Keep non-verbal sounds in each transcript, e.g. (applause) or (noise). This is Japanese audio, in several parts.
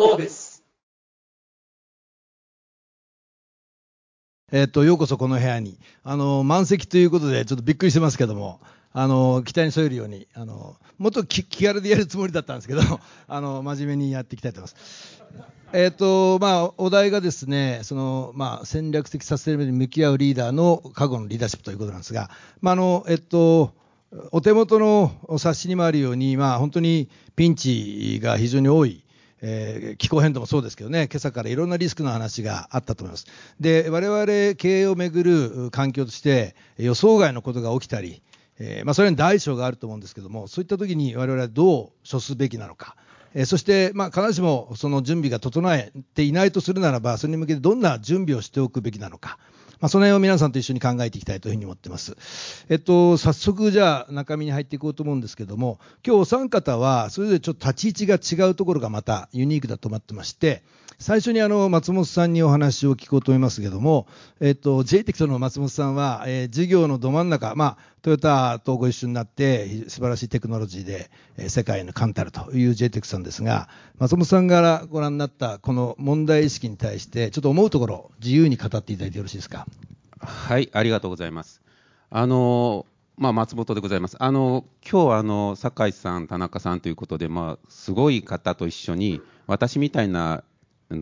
Globus. えっと、ようこそこの部屋に。あの、満席ということで、ちょっとびっくりしてますけども、あの、期待に添えるように、あの、もっと気気軽でやるつもりだったんですけど、(laughs) あの、真面目にやっていきたいと思います。えっと、まあ、お題がですね、その、まあ、戦略的サステナビリティに向き合うリーダーの過去のリーダーシップということなんですが、まあ、あの、えっと、お手元の冊子にもあるように、まあ、本当にピンチが非常に多い、えー気候変動もそうですけどね、今朝からいろんなリスクの話があったと思います。で、我々経営をめぐる環境として予想外のことが起きたり、えーまあ、それに大小があると思うんですけども、そういった時に我々はどう処すべきなのか。えーそして、まあ、必ずしもその準備が整えていないとするならば、それに向けてどんな準備をしておくべきなのか。まあ、その辺を皆さんと一緒に考えていきたいというふうに思っています。えっと、早速じゃあ中身に入っていこうと思うんですけども、今日お三方はそれぞれちょっと立ち位置が違うところがまたユニークだと思ってまして、最初にあの松本さんにお話を聞こうと思いますけども、えっと、JTEC の松本さんは、えー事業のど真ん中、まあ、トヨタとご一緒になって、素晴らしいテクノロジーで、えー世界の冠たるという JTEC さんですが、松本さんからご覧になったこの問題意識に対して、ちょっと思うところ、自由に語っていただいてよろしいですか？はい、ありがとうございます。あの、まあ、松本でございます。あの、今日はあの、酒井さん、田中さんということで、まあ、すごい方と一緒に、私みたいな、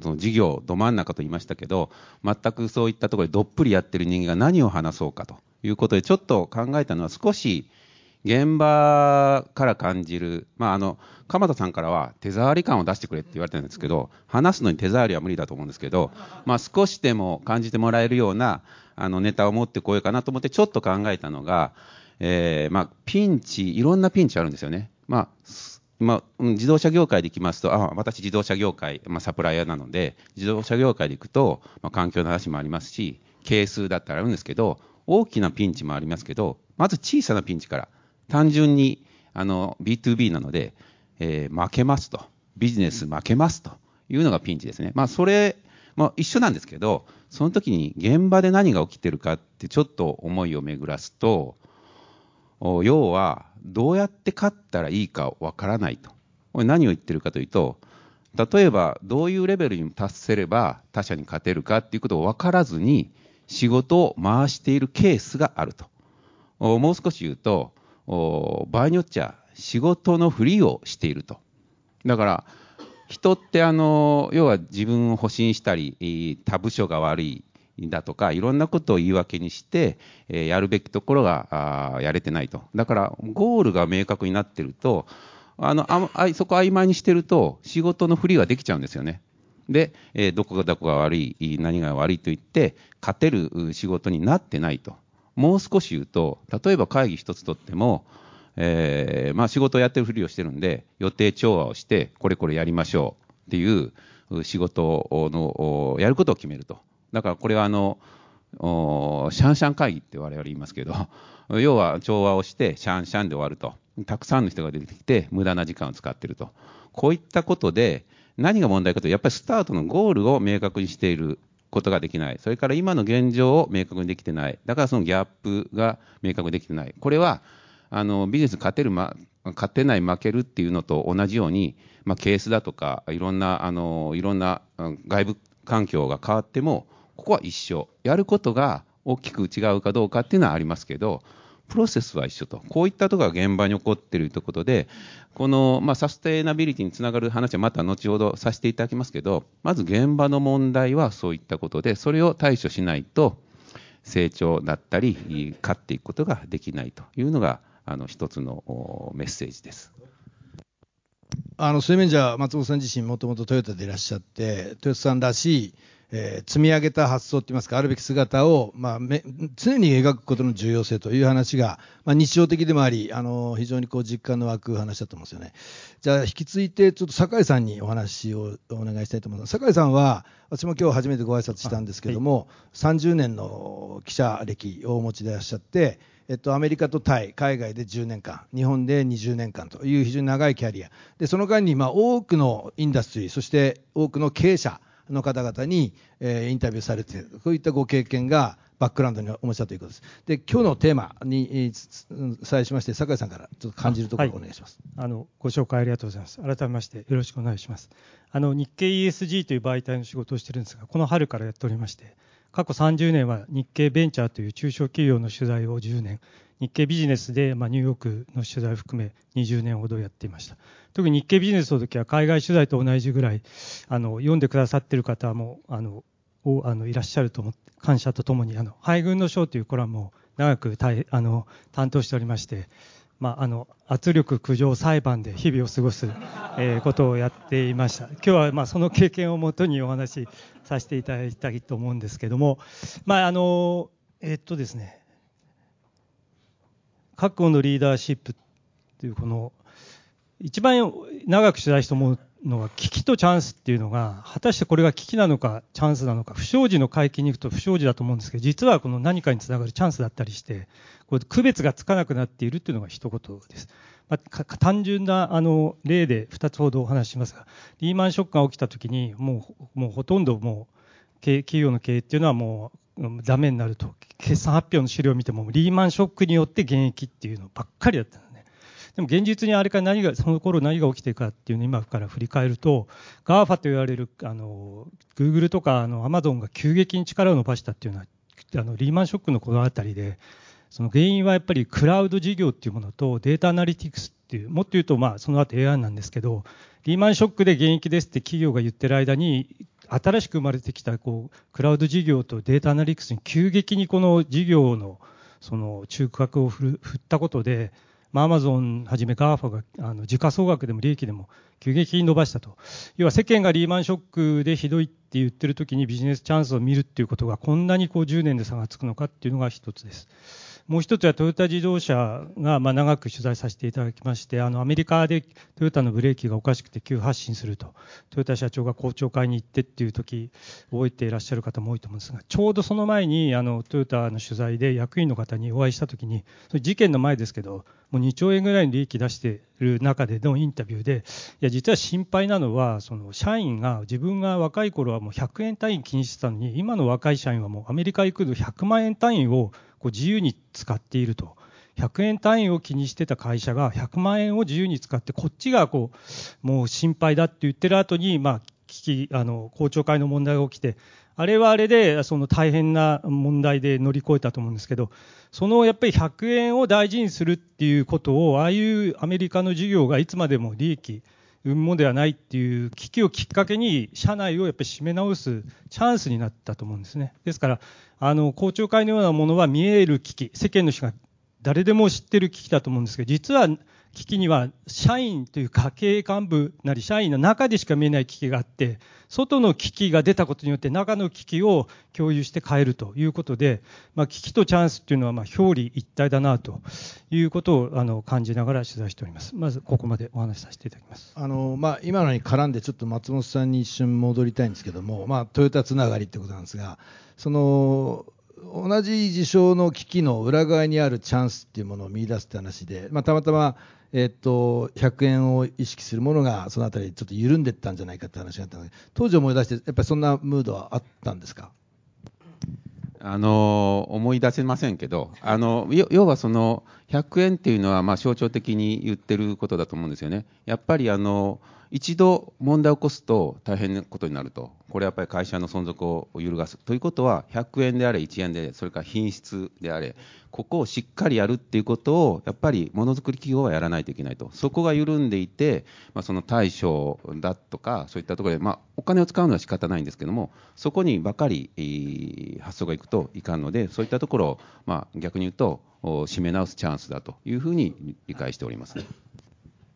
その事業ど真ん中と言いましたけど、全くそういったところでどっぷりやってる人間が何を話そうかということで、ちょっと考えたのは少し、現場から感じる、まあ、あの鎌田さんからは手触り感を出してくれって言われてるんですけど、話すのに手触りは無理だと思うんですけど、まあ、少しでも感じてもらえるようなあのネタを持ってこようかなと思って、ちょっと考えたのが、えーまあ、ピンチ、いろんなピンチあるんですよね。まあまあ、自動車業界でいきますと、あ私、自動車業界、まあ、サプライヤーなので、自動車業界でいくと、まあ、環境の話もありますし、係数だったらあるんですけど、大きなピンチもありますけど、まず小さなピンチから、単純にあの B2B なので、えー負けますと、ビジネス負けますというのがピンチですね。まあ、それ、まあ、一緒なんですけど、その時に現場で何が起きてるかってちょっと思いを巡らすと、要はどうやって勝ったらいいかわからないと。これ何を言ってるかというと、例えばどういうレベルに達せれば他者に勝てるかっていうことを分からずに仕事を回しているケースがあると。もう少し言うと、場合によっちゃ仕事のふりをしていると。だから人ってあの要は自分を保身したり他部署が悪いだとかいろんなことを言い訳にして、えーやるべきところがあやれてないと。だからゴールが明確になってるとあのああそこ曖昧にしてると仕事のふりができちゃうんですよね。で、えーどこがどこが悪い何が悪いと言って勝てる仕事になってないと。もう少し言うと例えば会議一つとってもえーまあ、仕事をやってるふりをしてるんで、予定調和をして、これこれやりましょうっていう仕事のやることを決めると。だからこれはあの、シャンシャン会議って我々言いますけど、(laughs) 要は調和をして、シャンシャンで終わると。たくさんの人が出てきて、無駄な時間を使っていると。こういったことで、何が問題かというと、やっぱりスタートのゴールを明確にしていることができない。それから今の現状を明確にできてない。だからそのギャップが明確にできてない。これは、あのビジネス勝てる、ま、勝てない、負けるっていうのと同じように、まあ、ケースだとか、いろんなあのいろんな外部環境が変わっても、ここは一緒、やることが大きく違うかどうかっていうのはありますけど、プロセスは一緒と、こういったところが現場に起こっているということで、この、まあ、サステナビリティにつながる話はまた後ほどさせていただきますけど、まず現場の問題はそういったことで、それを対処しないと、成長だったり、勝っていくことができないというのが、あの一つのメッセージです。あのそういう面じゃ松本さん自身もともとトヨタでいらっしゃってトヨタさんらしい、えー積み上げた発想って言いますかあるべき姿を、まあ、め常に描くことの重要性という話が、まあ、日常的でもありあの非常にこう実感の湧く話だと思うんですよね。じゃあ引き続いてちょっと酒井さんにお話をお願いしたいと思います。酒井さんは私も今日初めてご挨拶したんですけども、30年の記者歴をお持ちでいらっしゃってえっと、アメリカとタイ、海外で10年間、日本で20年間という非常に長いキャリア、でその間にまあ多くのインダストリー、そして多くの経営者の方々に、えーインタビューされている、こういったご経験が、バックグラウンドにお持ちだということです。で、今日のテーマに際しまして、酒井さんからちょっと感じるところをお願いします、はい、あのご紹介ありがとうございます。改めましてよろしくお願いします。あの日経 ESG という媒体の仕事をしてるんですが、この春からやっておりまして、過去30年は日経ベンチャーという中小企業の取材を10年、日経ビジネスで、まあ、ニューヨークの取材を含め20年ほどやっていました。特に日経ビジネスの時は海外取材と同じぐらい、あの読んでくださっている方もあのあのいらっしゃると思って、感謝とともに、あの配軍の章というコラムを長くたいあの担当しておりまして、まあ、あの圧力苦情裁判で日々を過ごす、えー、ことをやっていました。今日はまあその経験をもとにお話しさせていただきたいと思うんですけども、まああのえー、っとですね、各国のリーダーシップっていうこの一番長く取材して思うのは危機とチャンスっていうのが果たしてこれが危機なのかチャンスなのか不祥事の海域に行くと不祥事だと思うんですけど実はこの何かにつながるチャンスだったりしてこれ区別がつかなくなっているっていうのが一言です。まあ、単純なあの例で2つほどお話ししますがリーマンショックが起きた時にもうもうほとんどもう企業の経営っていうのはもうダメになると決算発表の資料を見てもリーマンショックによって減益っていうのばっかりだったのね。でも現実にあれから何が、その頃何が起きてるかっていうのを今から振り返ると、GAFA と言われる、あの、Google とかあの Amazon が急激に力を伸ばしたっていうのは、あの、リーマンショックのこのあたりで、その原因はやっぱりクラウド事業っていうものとデータアナリティクスっていう、もっと言うとまあその後 AI なんですけど、リーマンショックで現役ですって企業が言ってる間に、新しく生まれてきたこうクラウド事業とデータアナリティクスに急激にこの事業のその中核を振ったことで、まあ、アマゾンはじめ GAFA があの時価総額でも利益でも急激に伸ばしたと。要は世間がリーマンショックでひどいって言ってる時にビジネスチャンスを見るっていうことがこんなにこう10年で差がつくのかっていうのが一つです。もう一つはトヨタ自動車がま長く取材させていただきまして、あのアメリカでトヨタのブレーキがおかしくて急発進すると、トヨタ社長が公聴会に行ってっていう時覚えていらっしゃる方も多いと思うんですが、ちょうどその前にあのトヨタの取材で役員の方にお会いしたときに、それ事件の前ですけど、もう2兆円ぐらいの利益出してる中でのインタビューで、いや実は心配なのは、その社員が自分が若い頃はもう100円単位気にしてたのに、今の若い社員はもうアメリカ行くと100万円単位をこう自由に使っていると。100円単位を気にしてた会社が100万円を自由に使って、こっちがこう、もう心配だって言ってる後に、まあ、危機、あの、公聴会の問題が起きて、あれはあれで、その大変な問題で乗り越えたと思うんですけど、そのやっぱり100円を大事にするっていうことを、ああいうアメリカの事業がいつまでも利益、生むものではないっていう危機をきっかけに、社内をやっぱり締め直すチャンスになったと思うんですね。ですから、あの、公聴会のようなものは見える危機、世間の人が誰でも知ってる危機だと思うんですけど、実は危機には社員という家計幹部なり社員の中でしか見えない危機があって、外の危機が出たことによって中の危機を共有して変えるということで、まあ、危機とチャンスっていうのはまあ表裏一体だなということをあの感じながら取材しております。まずここまでお話しさせていただきます。あのまあ、今のに絡んでちょっと松本さんに一瞬戻りたいんですけども、まあ、トヨタつながりってことなんですが、その同じ事象の危機の裏側にあるチャンスっていうものを見出すって話で、まあ、たまたま、えっと、100円を意識するものがそのあたりちょっと緩んでったんじゃないかって話があったので当時思い出してやっぱりそんなムードはあったんですか？あの思い出せませんけどあの要はその100円っていうのはまあ象徴的に言ってることだと思うんですよね。やっぱりあの一度問題を起こすと大変なことになると、これやっぱり会社の存続を揺るがす。ということは、100円であれ、1円で、それから品質であれ、ここをしっかりやるっていうことを、やっぱりものづくり企業はやらないといけないと、そこが緩んでいて、まあ、その対処だとか、そういったところで、まあ、お金を使うのは仕方ないんですけども、そこにばかり発想がいくといかんので、そういったところを、まあ、逆に言うと、締め直すチャンスだというふうに理解しております。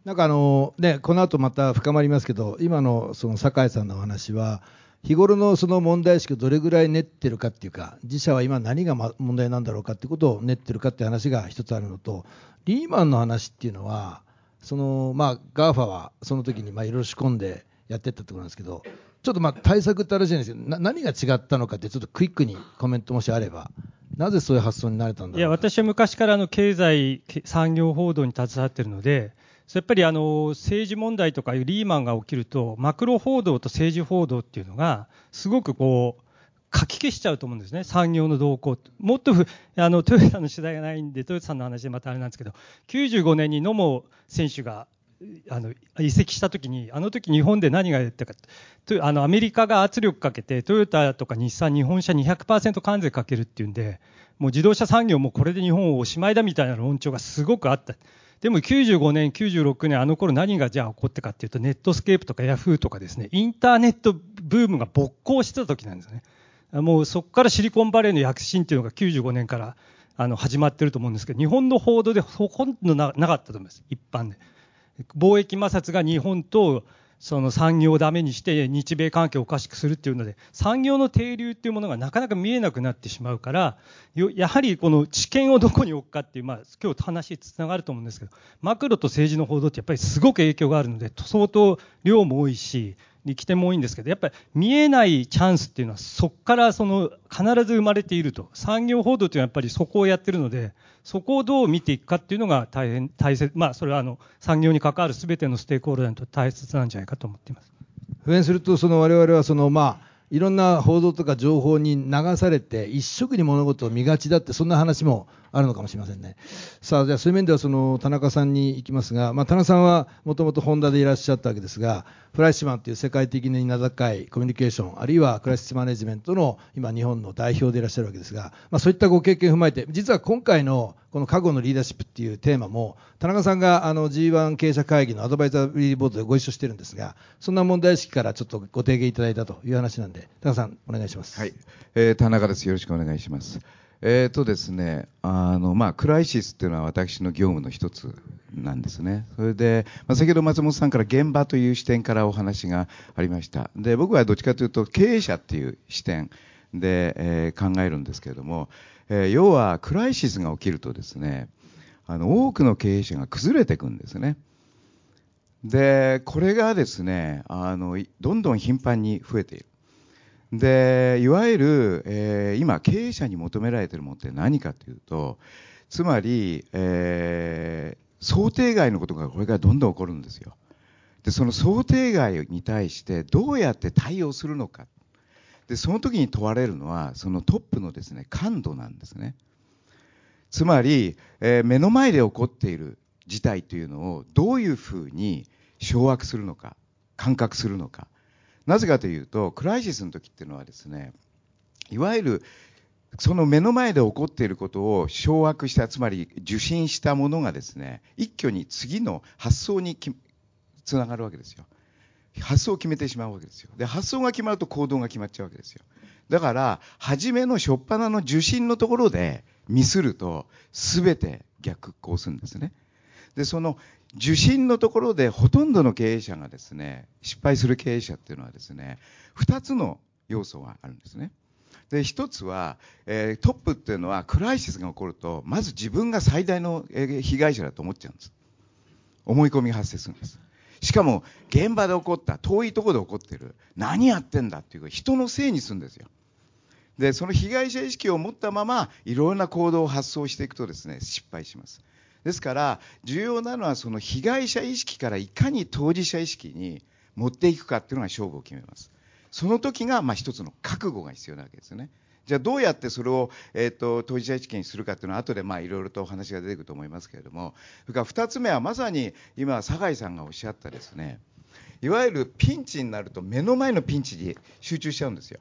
なんかあの、ね、この後また深まりますけど、今のその酒井さんのお話は、日頃のその問題意識をどれぐらい練ってるかっていうか、自社は今何が問題なんだろうかってことを練ってるかって話が一つあるのと、リーマンの話っていうのは、そのまあ、GAFA はその時にまあいろいろ仕込んでやってったってことなんですけど、ちょっとまあ対策ってあるじゃないですけど、何が違ったのかって、ちょっとクイックにコメントもしあれば。なぜそういう発想になれたんだいや私は昔からの経済産業報道に携わっているのでやっぱりあの政治問題とかいうリーマンが起きるとマクロ報道と政治報道っていうのがすごくこうかき消しちゃうと思うんですね、産業の動向。もっとあのトヨタの取材がないんで、トヨタさんの話でまたあれなんですけど、95年に野茂選手があの移籍したときに、あの時日本で何がやったかとあのアメリカが圧力かけて、トヨタとか日産、日本車200%関税かけるっていうんで、もう自動車産業もこれで日本をおしまいだみたいな論調がすごくあった。でも95年、96年、あの頃何がじゃあ起こったかっていうと、ネットスケープとかヤフーとかですね、インターネットブームが勃興してた時なんですね。もうそこからシリコンバレーの躍進っていうのが95年からあの始まってると思うんですけど、日本の報道でほとんどなかったと思います、一般で。貿易摩擦が日本とその産業をダメにして日米関係をおかしくするっていうので産業の停留っていうものがなかなか見えなくなってしまうからやはりこの知見をどこに置くかっていう、まあ、今日話につながると思うんですけどマクロと政治の報道ってやっぱりすごく影響があるので相当量も多いし力点も多いんですけどやっぱり見えないチャンスっていうのはそこからその必ず生まれていると産業報道っていうのはやっぱりそこをやってるのでそこをどう見ていくかっていうのが大変大切、まあ、それはあの産業に関わるすべてのステークホルダーにとって大切なんじゃないかと思っています。復縁するとその我々はそのまあいろんな報道とか情報に流されて一色に物事を見がちだってそんな話もあるのかもしれませんね。さあじゃあそういう面ではその田中さんに行きますが、まあ、田中さんはもともとホンダでいらっしゃったわけですがフライシマンという世界的に名高いコミュニケーションあるいはクライシスマネジメントの今日本の代表でいらっしゃるわけですが、まあ、そういったご経験を踏まえて実は今回のこの過去のリーダーシップっていうテーマも田中さんがあの G1 経営者会議のアドバイザリーボードでご一緒してるんですがそんな問題意識からちょっとご提言いただいたという話なんで田中さんお願いします。はい、えー、田中です。よろしくお願いします。えーとですね、あのまあ、クライシスっていうのは私の業務の一つなんですね。それで、まあ、先ほど松本さんから現場という視点からお話がありました。で、僕はどっちかというと経営者っていう視点で、えー、考えるんですけれども、えー、要はクライシスが起きるとですね、あの多くの経営者が崩れていくんですね。で、これがですね、あのどんどん頻繁に増えている。でいわゆる、えー、今経営者に求められているものって何かというとつまり、えー、想定外のことがこれからどんどん起こるんですよ。でその想定外に対してどうやって対応するのか。でその時に問われるのはそのトップのですね感度なんですね。つまり、えー、目の前で起こっている事態というのをどういうふうに掌握するのか感覚するのか。なぜかというとクライシスの時っていうのはですねいわゆるその目の前で起こっていることを掌握したつまり受信したものがですね一挙に次の発想につながるわけですよ。発想を決めてしまうわけですよ。で発想が決まると行動が決まっちゃうわけですよ。だから初めの初っ端の受信のところでミスると全て逆行するんですね。でその受信のところでほとんどの経営者がですね失敗する経営者っていうのはですね2つの要素があるんですね。で1つは、えー、トップっていうのはクライシスが起こるとまず自分が最大の被害者だと思っちゃうんです。思い込みが発生するんです。しかも現場で起こった遠いところで起こってる何やってんだっていう人のせいにするんですよ。でその被害者意識を持ったままいろんな行動を発想していくとですね失敗します。ですから重要なのはその被害者意識からいかに当事者意識に持っていくかっていうのが勝負を決めます。その時がまあ一つの覚悟が必要なわけですよね。じゃあどうやってそれを、えーと、当事者意識にするかっていうのは後でまあいろいろとお話が出てくると思いますけれども。それから2つ目はまさに今酒井さんがおっしゃったですね。いわゆるピンチになると目の前のピンチに集中しちゃうんですよ。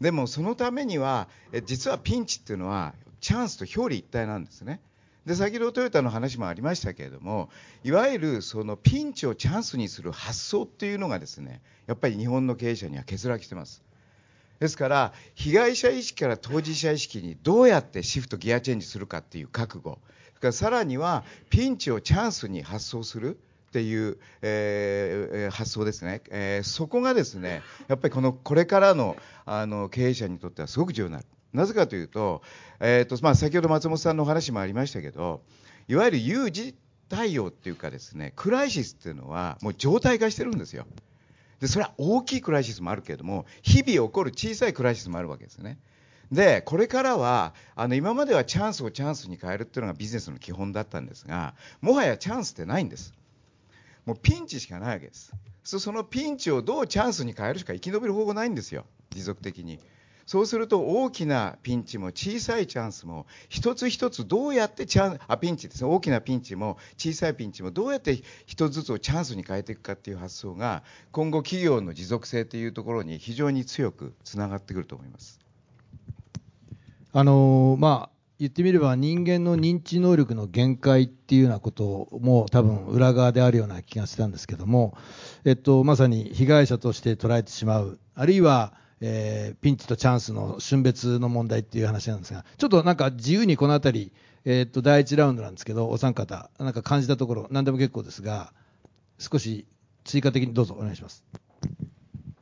でもそのためには実はピンチっていうのはチャンスと表裏一体なんですね。で先ほどトヨタの話もありましたけれどもいわゆるそのピンチをチャンスにする発想っていうのがですねやっぱり日本の経営者には欠落してます。ですから被害者意識から当事者意識にどうやってシフトギアチェンジするかっていう覚悟。それからさらにはピンチをチャンスに発想するっていう、えー、発想ですね、えー、そこがですねやっぱりこのこれからのあの経営者にとってはすごく重要になる。なぜかというと,、えーとまあ、先ほど松本さんのお話もありましたけどいわゆる有事対応っていうかですねクライシスっていうのはもう状態化してるんですよ。でそれは大きいクライシスもあるけれども日々起こる小さいクライシスもあるわけですね。でこれからはあの今まではチャンスをチャンスに変えるっていうのがビジネスの基本だったんですがもはやチャンスってないんです。もうピンチしかないわけです。そのピンチをどうチャンスに変えるしか生き延びる方法ないんですよ。持続的に。そうすると大きなピンチも小さいチャンスも一つ一つどうやってチャンあピンチですね大きなピンチも小さいピンチもどうやって一つずつをチャンスに変えていくかっていう発想が今後企業の持続性というところに非常に強くつながってくると思います。あのまあ言ってみれば人間の認知能力の限界っていうようなことも多分裏側であるような気がしたんですけども、えっと、まさに被害者として捉えてしまうあるいは、えー、ピンチとチャンスの瞬別の問題っていう話なんですがちょっとなんか自由にこの辺り、えっと、第1ラウンドなんですけどお三方なんか感じたところ何でも結構ですが少し追加的にどうぞお願いします。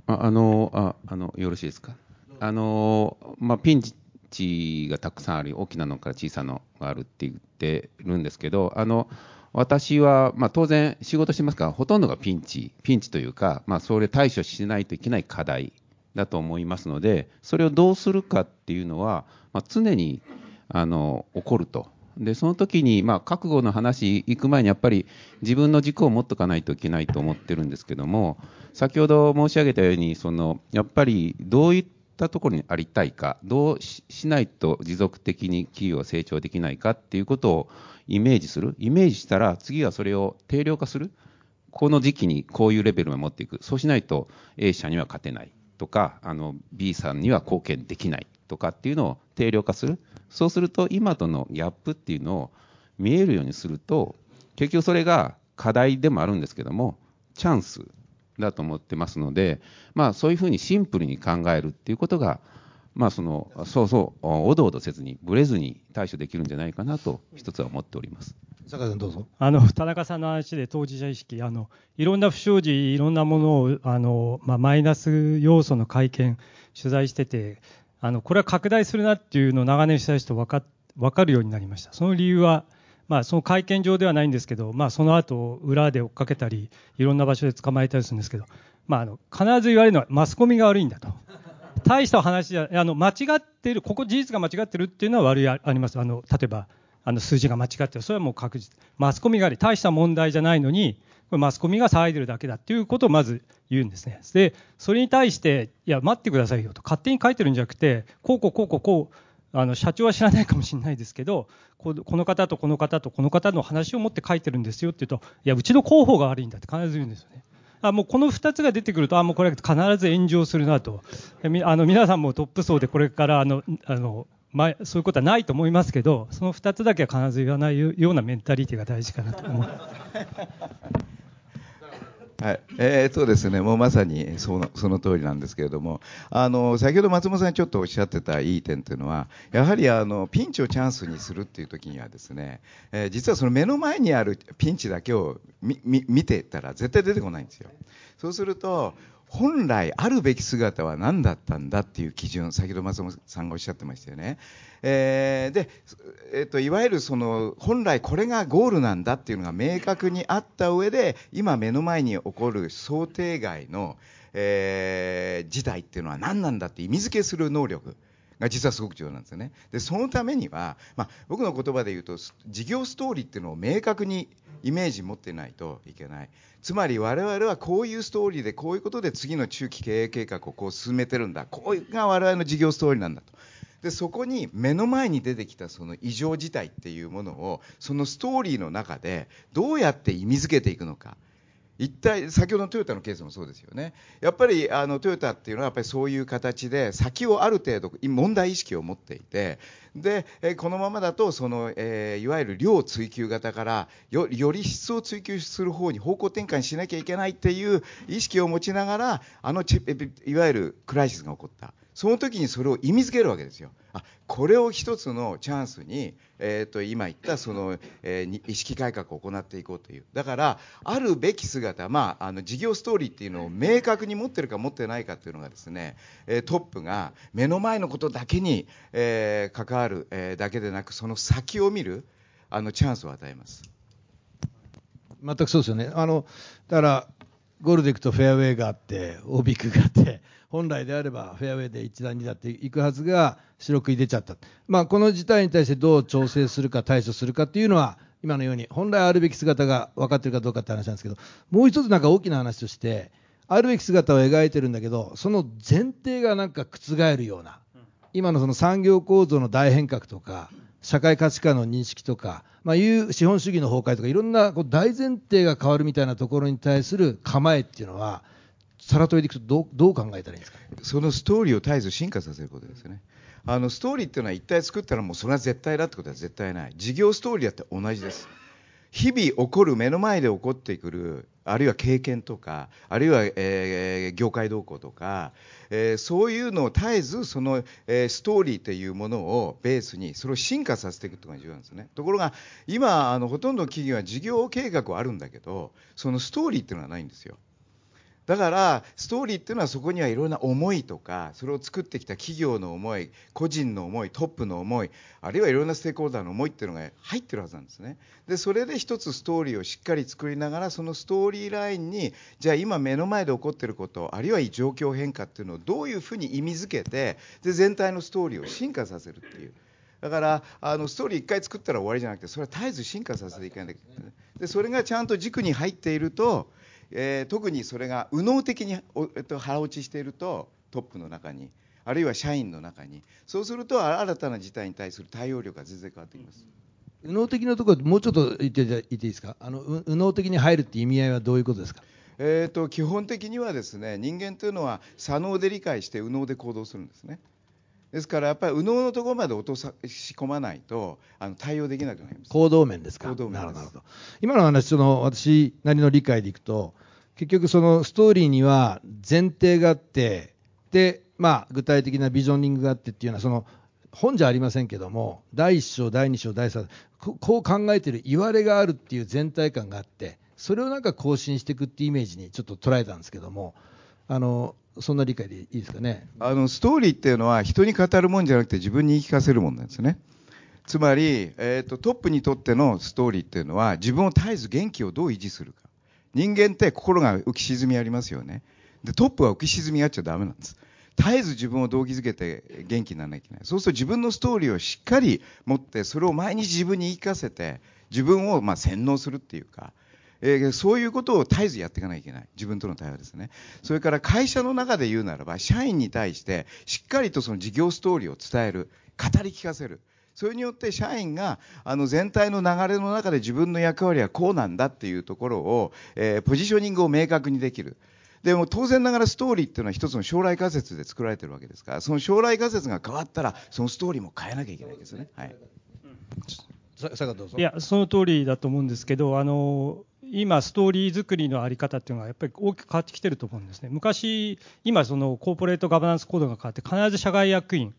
ああのああのよろしいですか？あのまあ、ピンチチがたくさんあり大きなのから小さなのがあるって言ってるんですけどあの私は、まあ、当然仕事してますからほとんどがピンチピンチというか、まあ、それ対処しないといけない課題だと思いますのでそれをどうするかっていうのは、まあ、常にあの起こると。でその時に、まあ、覚悟の話行く前にやっぱり自分の軸を持っておかないといけないと思ってるんですけども先ほど申し上げたようにそのやっぱりどういったところにありたいか、どうしないと持続的に企業が成長できないかっていうことをイメージする、イメージしたら、次はそれを定量化する、この時期にこういうレベルを持っていく、そうしないと A 社には勝てない。とか、あの B さんには貢献できないとかっていうのを定量化する、そうすると、今とのギャップっていうのを見えるようにすると、結局それが課題でもあるんですけども、チャンスだと思ってますので、まあ、そういうふうにシンプルに考えるっていうことが、まあ、そのそうそう、おどおどせずに、ぶれずに対処できるんじゃないかなと、一つは思っております。坂さんどうぞあの田中さんの話で当事者意識あの、いろんな不祥事、いろんなものをあの、まあ、マイナス要素の会見、取材してて、あのこれは拡大するなっていうのを長年取材して分か分かるようになりました。その理由はまあ、その会見場ではないんですけど、まあ、その後裏で追っかけたりいろんな場所で捕まえたりするんですけど、まあ、あの必ず言われるのはマスコミが悪いんだと。大した話じゃあの間違ってる、ここ事実が間違ってるっていうのは悪いあります。あの例えばあの数字が間違ってる、それはもう確実。マスコミが悪い、大した問題じゃないのに、これマスコミが騒いでるだけだっていうことをまず言うんですね。で、それに対して、いや、待ってくださいよと、勝手に書いてるんじゃなくて、こうこうこうこうこう、あの社長は知らないかもしれないですけどこの方とこの方とこの方の話を持って書いてるんですよって言うといやうちの広報が悪いんだって必ず言うんですよね。あもうこの2つが出てくるとあもうこれ必ず炎上するなとあの皆さんもトップ層でこれからあのあのま、そういうことはないと思いますけどその2つだけは必ず言わないようなメンタリティが大事かなと思います。(laughs) はい、えー、そうですね、もうまさにそのその通りなんですけれども、あの先ほど松本さんちょっとおっしゃってたいい点というのは、やはりあのピンチをチャンスにするっていう時にはですね、えー、実はその目の前にあるピンチだけを見ていたら絶対出てこないんですよ。そうすると本来あるべき姿は何だったんだっていう基準、先ほど松本さんがおっしゃってましたよね。えー、で、えーと、いわゆるその本来これがゴールなんだっていうのが明確にあった上で、今目の前に起こる想定外の、えー、事態っていうのは何なんだって意味付けする能力。が実はすごく重要なんですよね。で、そのためには、まあ、僕の言葉で言うと、事業ストーリーっていうのを明確にイメージ持ってないといけない。つまり我々はこういうストーリーでこういうことで次の中期経営計画をこう進めてるんだこうが我々の事業ストーリーなんだとでそこに目の前に出てきたその異常事態っていうものをそのストーリーの中でどうやって意味づけていくのか一体先ほどのトヨタのケースもそうですよねやっぱりあのトヨタっていうのはやっぱりそういう形で先をある程度問題意識を持っていてでこのままだとその、えー、いわゆる量追求型からよより質を追求する方に方向転換しなきゃいけないっていう意識を持ちながらあのいわゆるクライシスが起こった。その時にそれを意味づけるわけですよ。あこれを一つのチャンスに、えー、と今言ったその、えー、意識改革を行っていこうという。だから、あるべき姿、まあ、あの事業ストーリーっていうのを明確に持ってるか持ってないかっていうのがですね、えトップが目の前のことだけに、えー、関わる、えだけでなく、その先を見るあのチャンスを与えます。全くそうですよね。あのだからゴールでいくとフェアウェイがあって、OB 区があって、本来であればフェアウェイで1段2だっていくはずが白く出ちゃった、まあ、この事態に対してどう調整するか対処するかっていうのは今のように本来あるべき姿が分かってるかどうかって話なんですけどもう一つなんか大きな話としてあるべき姿を描いてるんだけどその前提がなんか覆るような今のその産業構造の大変革とか、社会価値観の認識とか、まあ、いう資本主義の崩壊とか、いろんなこう大前提が変わるみたいなところに対する構えっていうのは、さらとりでいくとどう、どう考えたらいいんですか？そのストーリーを絶えず進化させることですよね。あのストーリーっていうのは一体作ったらもうそれは絶対だってことは絶対ない。事業ストーリーだって同じです。日々起こる目の前で起こってくるあるいは経験とかあるいは、えー、業界動向とか、えー、そういうのを絶えずその、えー、ストーリーというものをベースにそれを進化させていくというのが重要なんですね。ところが今あのほとんどの企業は事業計画はあるんだけどそのストーリーっていうのはないんですよ。だからストーリーっていうのはそこにはいろんな思いとかそれを作ってきた企業の思い個人の思いトップの思いあるいはいろんなステークホルダーの思いっていうのが入ってるはずなんですね。でそれで一つストーリーをしっかり作りながらそのストーリーラインにじゃあ今目の前で起こっていることあるいは状況変化っていうのをどういうふうに意味づけてで全体のストーリーを進化させるっていう。だからあのストーリー1回作ったら終わりじゃなくてそれは絶えず進化させていかないといけない。でそれがちゃんと軸に入っているとえー、特にそれが右脳的に、えっと、腹落ちしているとトップの中にあるいは社員の中にそうすると新たな事態に対する対応力が全然変わってきます。右脳的なところもうちょっと言っていいですか？あの右脳的に入るって意味合いはどういうことですか？えーと、基本的にはですね人間というのは左脳で理解して右脳で行動するんですねですからやっぱり右脳のところまで落とし込まないとあの対応できなくなります。行動面ですか？行動面なるほど今の話その私なりの理解でいくと結局そのストーリーには前提があってで、まあ、具体的なビジョニングがあってっていうようなその本じゃありませんけども第1章第2章第3章こう考えてる言われがあるっていう全体感があってそれをなんか更新していくっていうイメージにちょっと捉えたんですけどもあのそんな理解でいいですかね？あのストーリーっていうのは人に語るもんじゃなくて自分に言い聞かせるもんなんですね。つまり、えーと、トップにとってのストーリーっていうのは自分を絶えず元気をどう維持するか。人間って心が浮き沈みありますよね。でトップは浮き沈みあっちゃダメなんです。絶えず自分を動機づけて元気にならなきゃいけない。そうすると自分のストーリーをしっかり持ってそれを毎日自分に言い聞かせて自分をまあ洗脳するっていうか、えー、そういうことを絶えずやっていかなきゃいけない。自分との対話ですね。それから会社の中で言うならば社員に対してしっかりとその事業ストーリーを伝える。語り聞かせる。それによって社員があの全体の流れの中で自分の役割はこうなんだっていうところを、えー、ポジショニングを明確にできる。でも当然ながらストーリーっていうのは一つの将来仮説で作られてるわけですからその将来仮説が変わったらそのストーリーも変えなきゃいけないですね。はい、いやその通りだと思うんですけどあの今ストーリー作りのあり方っていうのはやっぱり大きく変わってきてると思うんですね。昔今そのコーポレートガバナンスコードが変わって必ず社外役員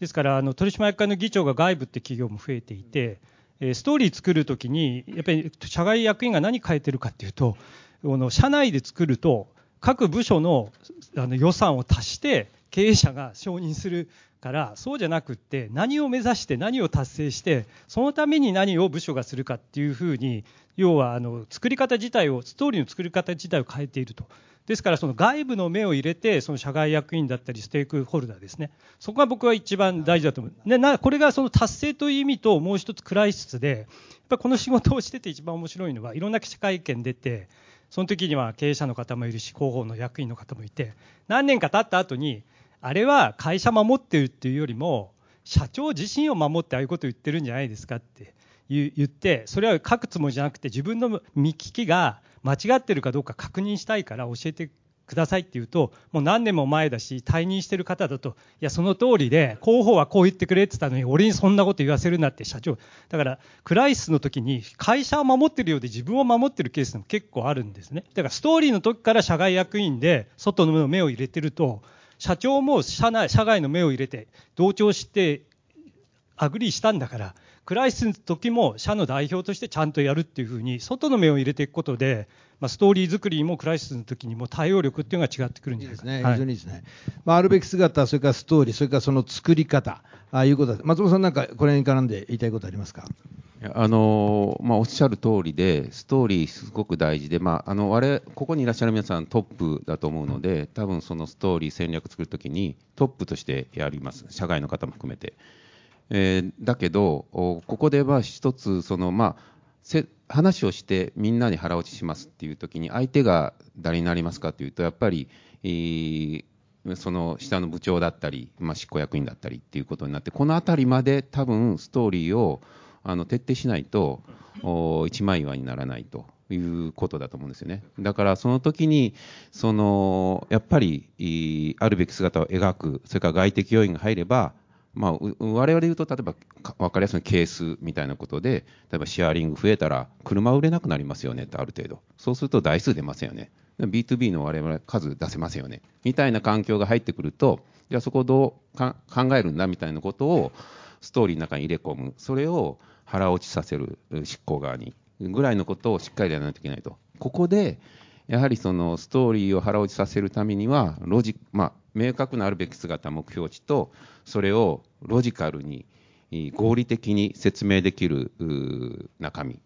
ですからあの取締役会の議長が外部って企業も増えていて、ストーリー作るときにやっぱり社外役員が何変えてるかっていうとこの社内で作ると各部署のあの予算を足して経営者が承認するからそうじゃなくって何を目指して何を達成してそのために何を部署がするかっていうふうに要はあの作り方自体をストーリーの作り方自体を変えていると。ですからその外部の目を入れてその社外役員だったりステークホルダーですね。そこが僕は一番大事だと思う。でなこれがその達成という意味ともう一つクライシスでやっぱこの仕事をしてて一番面白いのはいろんな記者会見出てその時には経営者の方もいるし広報の役員の方もいて何年か経った後にあれは会社守ってるっていうよりも社長自身を守ってああいうことを言ってるんじゃないですかって言ってそれは書くつもりじゃなくて自分の見聞きが間違ってるかどうか確認したいから教えてくださいって言うともう何年も前だし退任してる方だといやその通りで広報はこう言ってくれって言ったのに俺にそんなこと言わせるなって社長。だからクライスの時に会社を守ってるようで自分を守ってるケースも結構あるんですね。だからストーリーの時から社外役員で外の目を入れてると社長も社内社外の目を入れて同調して agree したんだからクライシスの時も社の代表としてちゃんとやるっていうふうに外の目を入れていくことで、まあ、ストーリー作りもクライシスの時にも対応力っていうのが違ってくるんじゃないですか、ね。はい、非常にいいですね、まあ、あるべき姿、それからストーリー、それからその作り方、ああいうこと。松本さん、なんかこれに絡んで言いたいことありますか？あのまあ、おっしゃる通りで、ストーリーすごく大事で、まあ、あの我ここにいらっしゃる皆さん、トップだと思うので、多分そのストーリー、戦略作るときに、トップとしてやります、社外の方も含めて。えー、だけど、ここでは一つその、まあせ、話をしてみんなに腹落ちしますっていう時に相手が誰になりますかというとやっぱり、えー、その下の部長だったり、まあ、執行役員だったりっていうことになってこの辺りまで多分ストーリーをあの徹底しないとお一枚岩にならないということだと思うんですよね。だからその時にそのやっぱりあるべき姿を描くそれから外的要因が入ればまあ、我々で言うと、例えば分かりやすいケースみたいなことで、例えばシェアリング増えたら、車売れなくなりますよねってある程度、そうすると台数出ますよね、B2B の我々数出せますよね。みたいな環境が入ってくると、じゃあそこをどう考えるんだみたいなことをストーリーの中に入れ込む、それを腹落ちさせる執行側にぐらいのことをしっかりやらないといけないと。ここでやはりそのストーリーを腹落ちさせるためにはロジ、まあ、明確なあるべき姿、目標値とそれをロジカルに合理的に説明できる中身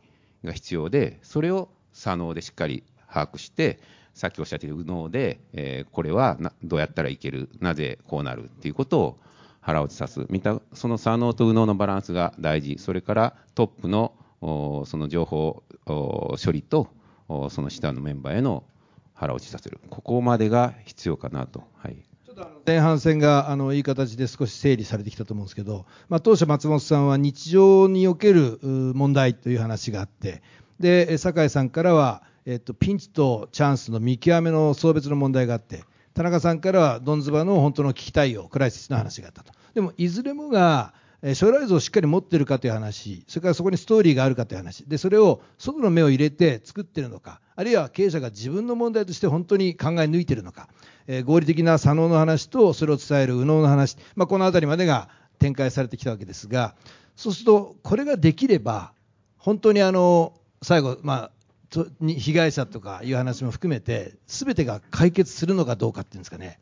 が必要でそれを左脳でしっかり把握してさっきおっしゃっている右脳で、えー、これはどうやったらいけるなぜこうなるっていうことを腹落ちさす。見たその左脳と右脳のバランスが大事。それからトップのその情報処理とその下のメンバーへの腹落ちさせる。ここまでが必要かなと。はい。前半戦があのいい形で少し整理されてきたと思うんですけど、まあ、当初、松本さんは日常における問題という話があってで酒井さんからは、えっと、ピンチとチャンスの見極めの送別の問題があって田中さんからはドンズバの本当の危機対応クライシスの話があったと。でもいずれもが将来像をしっかり持っているかという話。それからそこにストーリーがあるかという話。でそれを外の目を入れて作っているのか。あるいは経営者が自分の問題として本当に考え抜いているのか、え、合理的な左脳の話とそれを伝える右脳の話、まあ、この辺りまでが展開されてきたわけですが。そうするとこれができれば本当にあの最後、まあ、被害者とかいう話も含めて全てが解決するのかどうかっていうんですかね、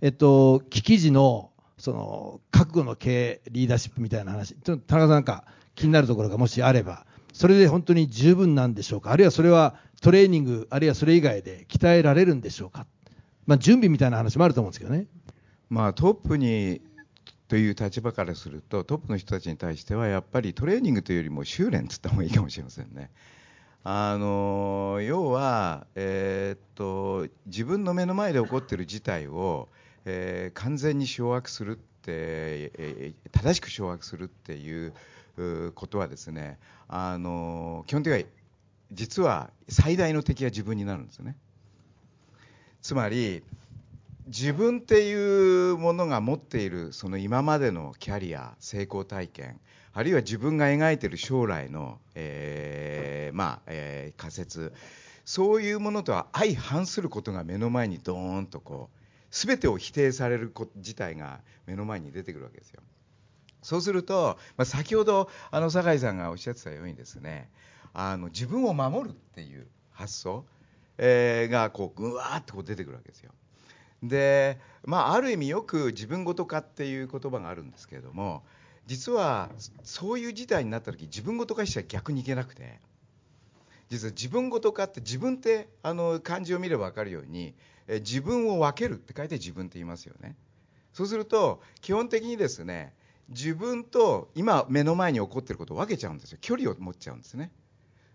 えっと、危機時のその覚悟の経営リーダーシップみたいな話ちょっと田中さんなんか気になるところがもしあればそれで本当に十分なんでしょうか？あるいはそれはトレーニングあるいはそれ以外で鍛えられるんでしょうか、まあ、準備みたいな話もあると思うんですけどね。まあ、トップにという立場からするとトップの人たちに対してはやっぱりトレーニングというよりも修練っつった方がいいかもしれませんね。あの要は、えー、っと自分の目の前で起こっている事態をえー、完全に掌握するって、えー、正しく掌握するっていうことはですねあの基本的には実は最大の敵は自分になるんですね。つまり自分っていうものが持っているその今までのキャリア成功体験あるいは自分が描いている将来の、えー、まあ、えー、仮説そういうものとは相反することが目の前にドーンとこう全てを否定されること自体が目の前に出てくるわけですよ。そうすると、まあ、先ほどあの酒井さんがおっしゃってたようにですねあの自分を守るっていう発想、えー、がこうぐわーっとこう出てくるわけですよ。で、まあ、ある意味よく自分ごと化っていう言葉があるんですけれども実はそういう事態になった時自分ごと化しちゃ逆にいけなくて実は自分ごと化って自分ってあの漢字を見れば分かるようにえ自分を分けるって書いて自分って言いますよね。そうすると基本的にですね自分と今目の前に起こっていることを分けちゃうんですよ。距離を持っちゃうんですね。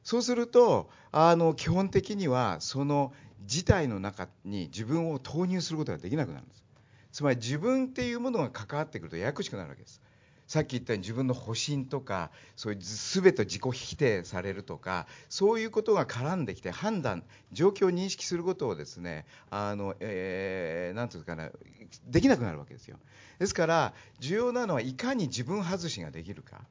そうするとあの基本的にはその事態の中に自分を投入することができなくなるんです。つまり自分っていうものが関わってくるとややこしくなるわけです。さっき言ったように自分の保身とかそういう全て自己否定されるとかそういうことが絡んできて判断状況を認識することをですねあの、えー、なんていうかなできなくなるわけですよですから重要なのはいかに自分外しができるか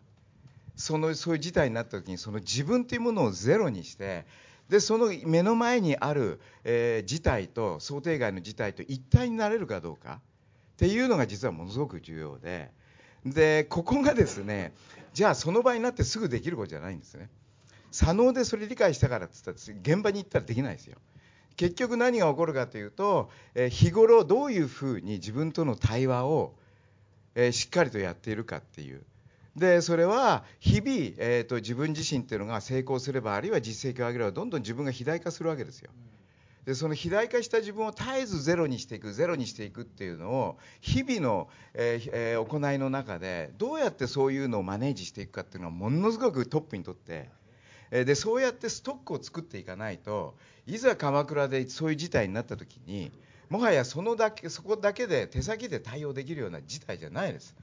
そのそういう事態になった時にその自分というものをゼロにしてでその目の前にある、えー、事態と想定外の事態と一体になれるかどうかっていうのが実はものすごく重要で。でここがですねじゃあその場になってすぐできることじゃないんですね。左脳でそれ理解したからっつったら現場に行ったらできないですよ。結局何が起こるかというと、え日頃どういうふうに自分との対話を、えしっかりとやっているかっていう。でそれは日々、えーと、と自分自身っていうのが成功すればあるいは実績を上げればどんどん自分が肥大化するわけですよ。でその肥大化した自分を絶えずゼロにしていくゼロにしていくっていうのを日々の、えーえー、行いの中でどうやってそういうのをマネージしていくかっていうのはものすごくトップにとって、え、でそうやってストックを作っていかないといざ鎌倉でそういう事態になった時にもはやそのだけそこだけで手先で対応できるような事態じゃないです。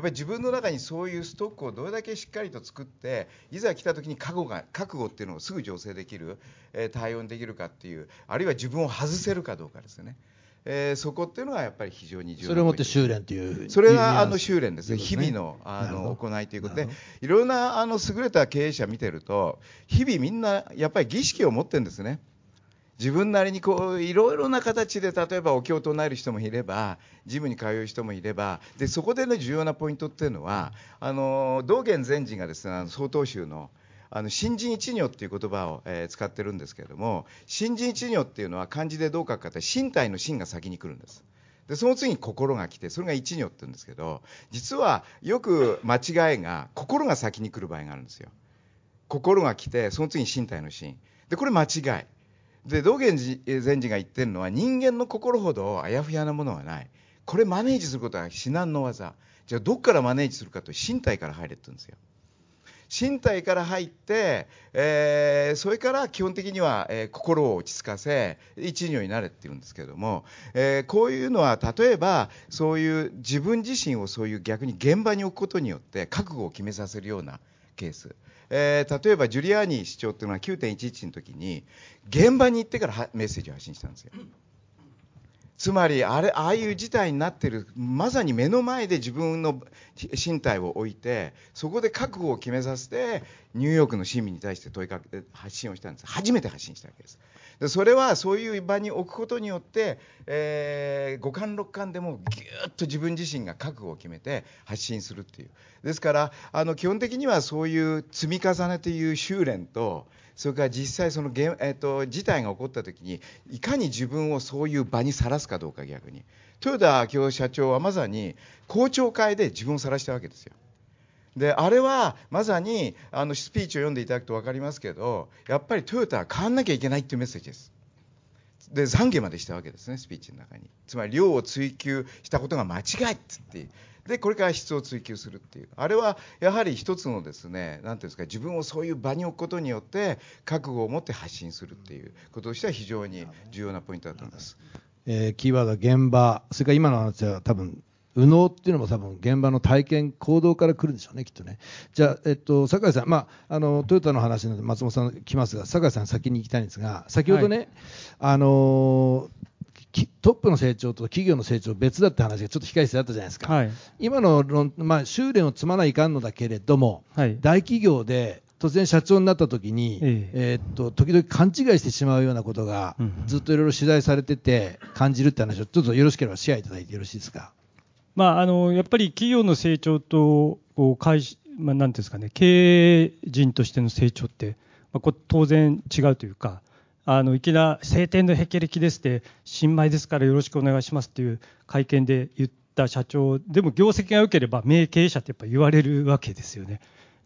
やっぱり自分の中にそういうストックをどれだけしっかりと作っていざ来た時に覚悟が覚悟っていうのをすぐ醸成できる、えー対応にできるかっていうあるいは自分を外せるかどうかですよね、えーそこっていうのはやっぱり非常に重要なそれをもって修練というそれがあの修練ですね、ね。々のあの行いということでいろんなあの優れた経営者見てると、日々みんなやっぱり儀式を持ってるんですね。自分なりにこういろいろな形で例えばお経を唱える人もいればジムに通う人もいればでそこでの重要なポイントっていうのはあの道元禅師がですねあの曹洞宗のあの新人一如っていう言葉を、えー使ってるんですけれども新人一如っていうのは漢字でどう書くかって身体の心が先に来るんです。でその次に心が来てそれが一如って言うんですけど実はよく間違いが心が先に来る場合があるんですよ。心が来てその次に身体の心でこれ間違い。で道元禅師が言ってるのは人間の心ほどあやふやなものはない。これマネージすることは至難の技。じゃあどっからマネージするかと身体から入れって言うんですよ。身体から入って、えーそれから基本的には、えー心を落ち着かせ一如になれって言うんですけれども、えーこういうのは例えばそういう自分自身をそういう逆に現場に置くことによって覚悟を決めさせるようなケース、えー例えばジュリアーニ市長というのは9.11の時に現場に行ってからメッセージを発信したんですよ。つまりあれああいう事態になってるまさに目の前で自分の身体を置いてそこで覚悟を決めさせてニューヨークの市民に対して問いかけ発信をしたんです初めて発信したわけですでそれはそういう場に置くことによって、えー五感六感でもぎゅっと自分自身が覚悟を決めて発信するっていう。ですからあの基本的にはそういう積み重ねという修練とそれから実際その、えっと事態が起こった時にいかに自分をそういう場にさらすかどうか逆に。豊田明夫社長はまさに公聴会で自分をさらしたわけですよ。であれはまさにあのスピーチを読んでいただくと分かりますけどやっぱりトヨタは変わんなきゃいけないっていうメッセージです。で懺悔までしたわけですねスピーチの中に。つまり量を追求したことが間違いっつって。でこれから質を追求するっていう。あれはやはり一つのですね何ていうんですか自分をそういう場に置くことによって覚悟を持って発信するっていう。こととしては非常に重要なポイントだと思います。えーキーワードは現場、それから今の話は多分、右脳っていうのも多分現場の体験、行動から来るんでしょうね、きっとね。じゃあ、えっと、酒井さん、まあ、あの、トヨタの話なので松本さん来ますが、酒井さん先に行きたいんですが、先ほどね、あのーきトップの成長と企業の成長別だって話がちょっと控え室であったじゃないですか。はい。今の論、まあ、修練を積まないかんのだけれども、はい。大企業で突然社長になった時に、ええーっと時々勘違いしてしまうようなことが、うんずっといろいろ取材されてて感じるって話をちょっとよろしければシェアいただいてよろしいですか？まあ、あのやっぱり企業の成長とこう会社、まあ、なんですかね、経営陣としての成長って、まあ、こ当然違うというか、あのいきなり晴天の霹靂ですって、新米ですからよろしくお願いしますっていう会見で言った社長でも業績が良ければ名経営者ってやっぱ言われるわけですよね。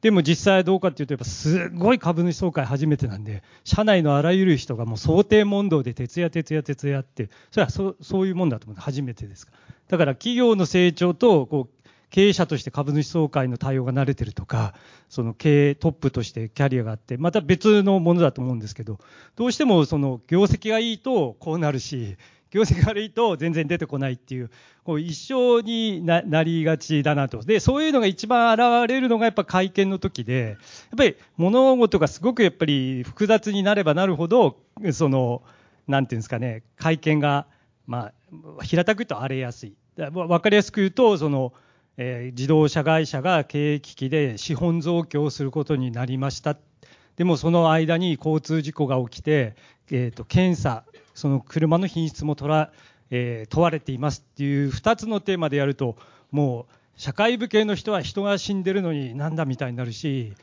でも実際どうかっていうと、やっぱすごい株主総会初めてなんで、社内のあらゆる人がもう想定問答で徹夜、徹夜、徹夜って、それはそそういうもんだと思う、初めてですか。だから企業の成長とこう経営者として株主総会の対応が慣れてるとか、その経営トップとしてキャリアがあって、また別のものだと思うんですけど、どうしてもその業績がいいとこうなるし、業績が悪いと全然出てこないっていう、こう一緒になりがちだなと。で、そういうのが一番現れるのがやっぱ会見の時で、やっぱり物事がすごくやっぱり複雑になればなるほど、その、なんていうんですかね、会見が、まあ、平たく言うと荒れやすい。わかりやすく言うと、その、えー自動車会社が経営危機で資本増強することになりました。でもその間に交通事故が起きて、えー、と検査、その車の品質もとら、えー問われていますっていう2つのテーマでやると、もう社会部系の人は人が死んでるのになんだみたいになるし、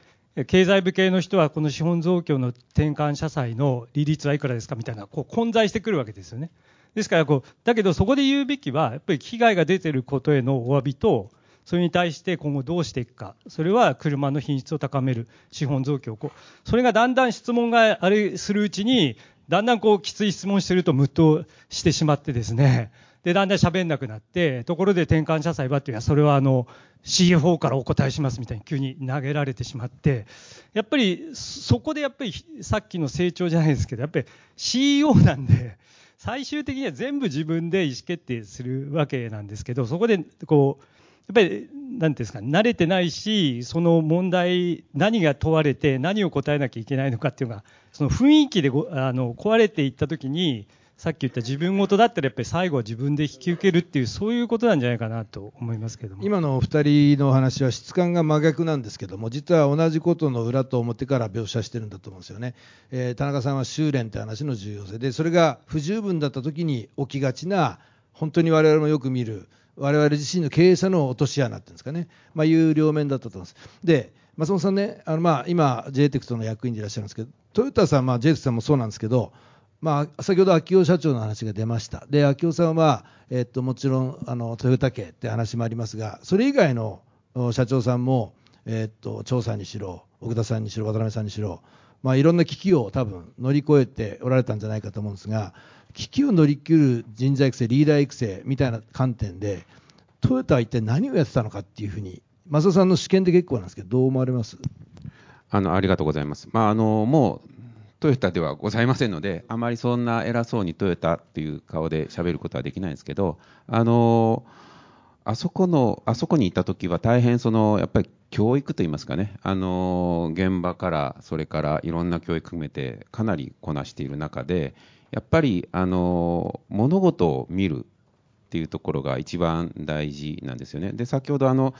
経済部系の人はこの資本増強の転換社債の利率はいくらですかみたいな、こう混在してくるわけですよね。ですからこう、だけどそこで言うべきは、やっぱり被害が出てることへのお詫びと、それに対して今後どうしていくか、それは車の品質を高める、資本増強こう、それがだんだん質問があれするうちに、だんだんこうきつい質問してるとムッとしてしまってですね、で、だんだん喋んなくなって、ところで転換社債はっていうのは、それはあの、CFO からお答えしますみたいに急に投げられてしまって、やっぱりそこでやっぱりさっきの成長じゃないですけど、やっぱり CEO なんで、最終的には全部自分で意思決定するわけなんですけど、そこでこう、っぱり、なんですか、慣れてないし、その問題、何が問われて、何を答えなきゃいけないのかっていうのが、その雰囲気であの壊れていったときに、さっき言った自分事だったら、やっぱり最後は自分で引き受けるっていう、そういうことなんじゃないかなと思いますけども今のお二人のお話は質感が真逆なんですけども、実は同じことの裏と表から描写してるんだと思うんですよね。えー、田中さんは修練って話の重要性で、それが不十分だった時に起きがちな、本当に我々もよく見る、我々自身の経営者の落とし穴っていうんですかね、まあ、いう両面だったと思います。で松本さんね、あのまあ今、ジテクトの役員でいらっしゃるんですけど、トヨタさん、まあ、ジェイテクさんもそうなんですけど、まあ、先ほど秋夫社長の話が出ました。で、秋夫さんは、えっと、もちろん、あの、トヨタ家って話もありますが、それ以外の社長さんも、えっと、張さんにしろ、奥田さんにしろ、渡辺さんにしろ、まあ、いろんな危機を多分乗り越えておられたんじゃないかと思うんですが、危機を乗り切る人材育成、リーダー育成みたいな観点で、トヨタは一体何をやってたのかっていうふうに、増田さんの試験で結構なんですけど、どう思われます？あのありがとうございます。まあ、あのもうトヨタではございませんので、あまりそんな偉そうにトヨタっていう顔で喋ることはできないんですけど、あのあそこのあそこにいた時は大変そのやっぱり教育といいますかね、あの現場からそれからいろんな教育含めてかなりこなしている中で、やっぱりあの物事を見るっていうところが一番大事なんですよね。で先ほどあの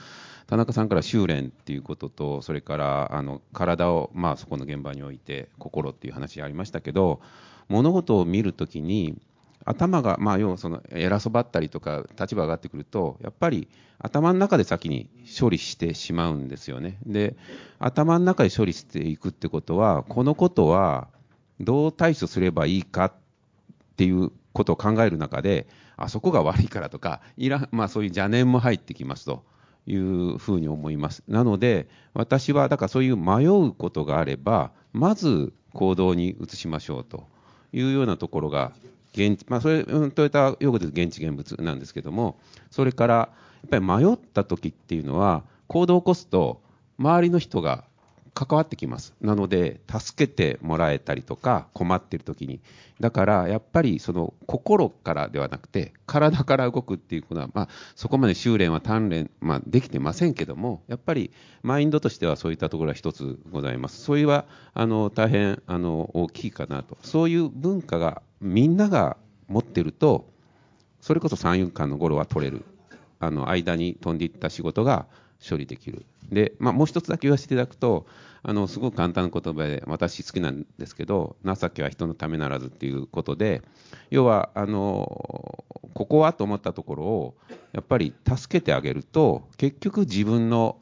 田中さんから修練っていうことと、それからあの体を、まあ、そこの現場において、心っていう話ありましたけど、物事を見るときに、頭が、まあ、要はその偉そばったりとか、立場上がってくると、やっぱり頭の中で先に処理してしまうんですよね。で、頭の中で処理していくってことは、このことはどう対処すればいいかっていうことを考える中で、あそこが悪いからとか、いらまあ、そういう邪念も入ってきますと。いうふうに思います。なので、私はだからそういう迷うことがあれば、まず行動に移しましょうというようなところが、現地まあ、それ、トヨタ用語で現地現物なんですけども、それから、やっぱり迷った時っていうのは、行動を起こすと、周りの人が関わってきます。なので、助けてもらえたりとか、困っている時に。だから、やっぱり、その、心からではなくて、体から動くっていうことは、まあ、そこまで修練は鍛錬、まあ、できてませんけども、やっぱり、マインドとしてはそういったところは一つございます。それは、あの、大変、あの、大きいかなと。そういう文化が、みんなが持ってると、それこそ三遊間の頃は取れる。あの、間に飛んでいった仕事が、処理できる。で、まあ、もう一つだけ言わせていただくと、あの、すごく簡単な言葉で、私好きなんですけど、情けは人のためならずっていうことで、要は、あの、ここはと思ったところを、やっぱり助けてあげると、結局自分の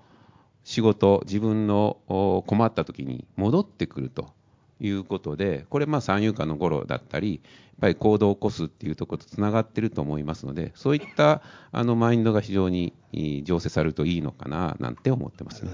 仕事、自分の困った時に戻ってくるということで、これ、まあ、三遊間の頃だったり、やっぱり行動を起こすっていうところとつながってると思いますので、そういったあのマインドが非常に醸成されるといいのかななんて思ってます、ね、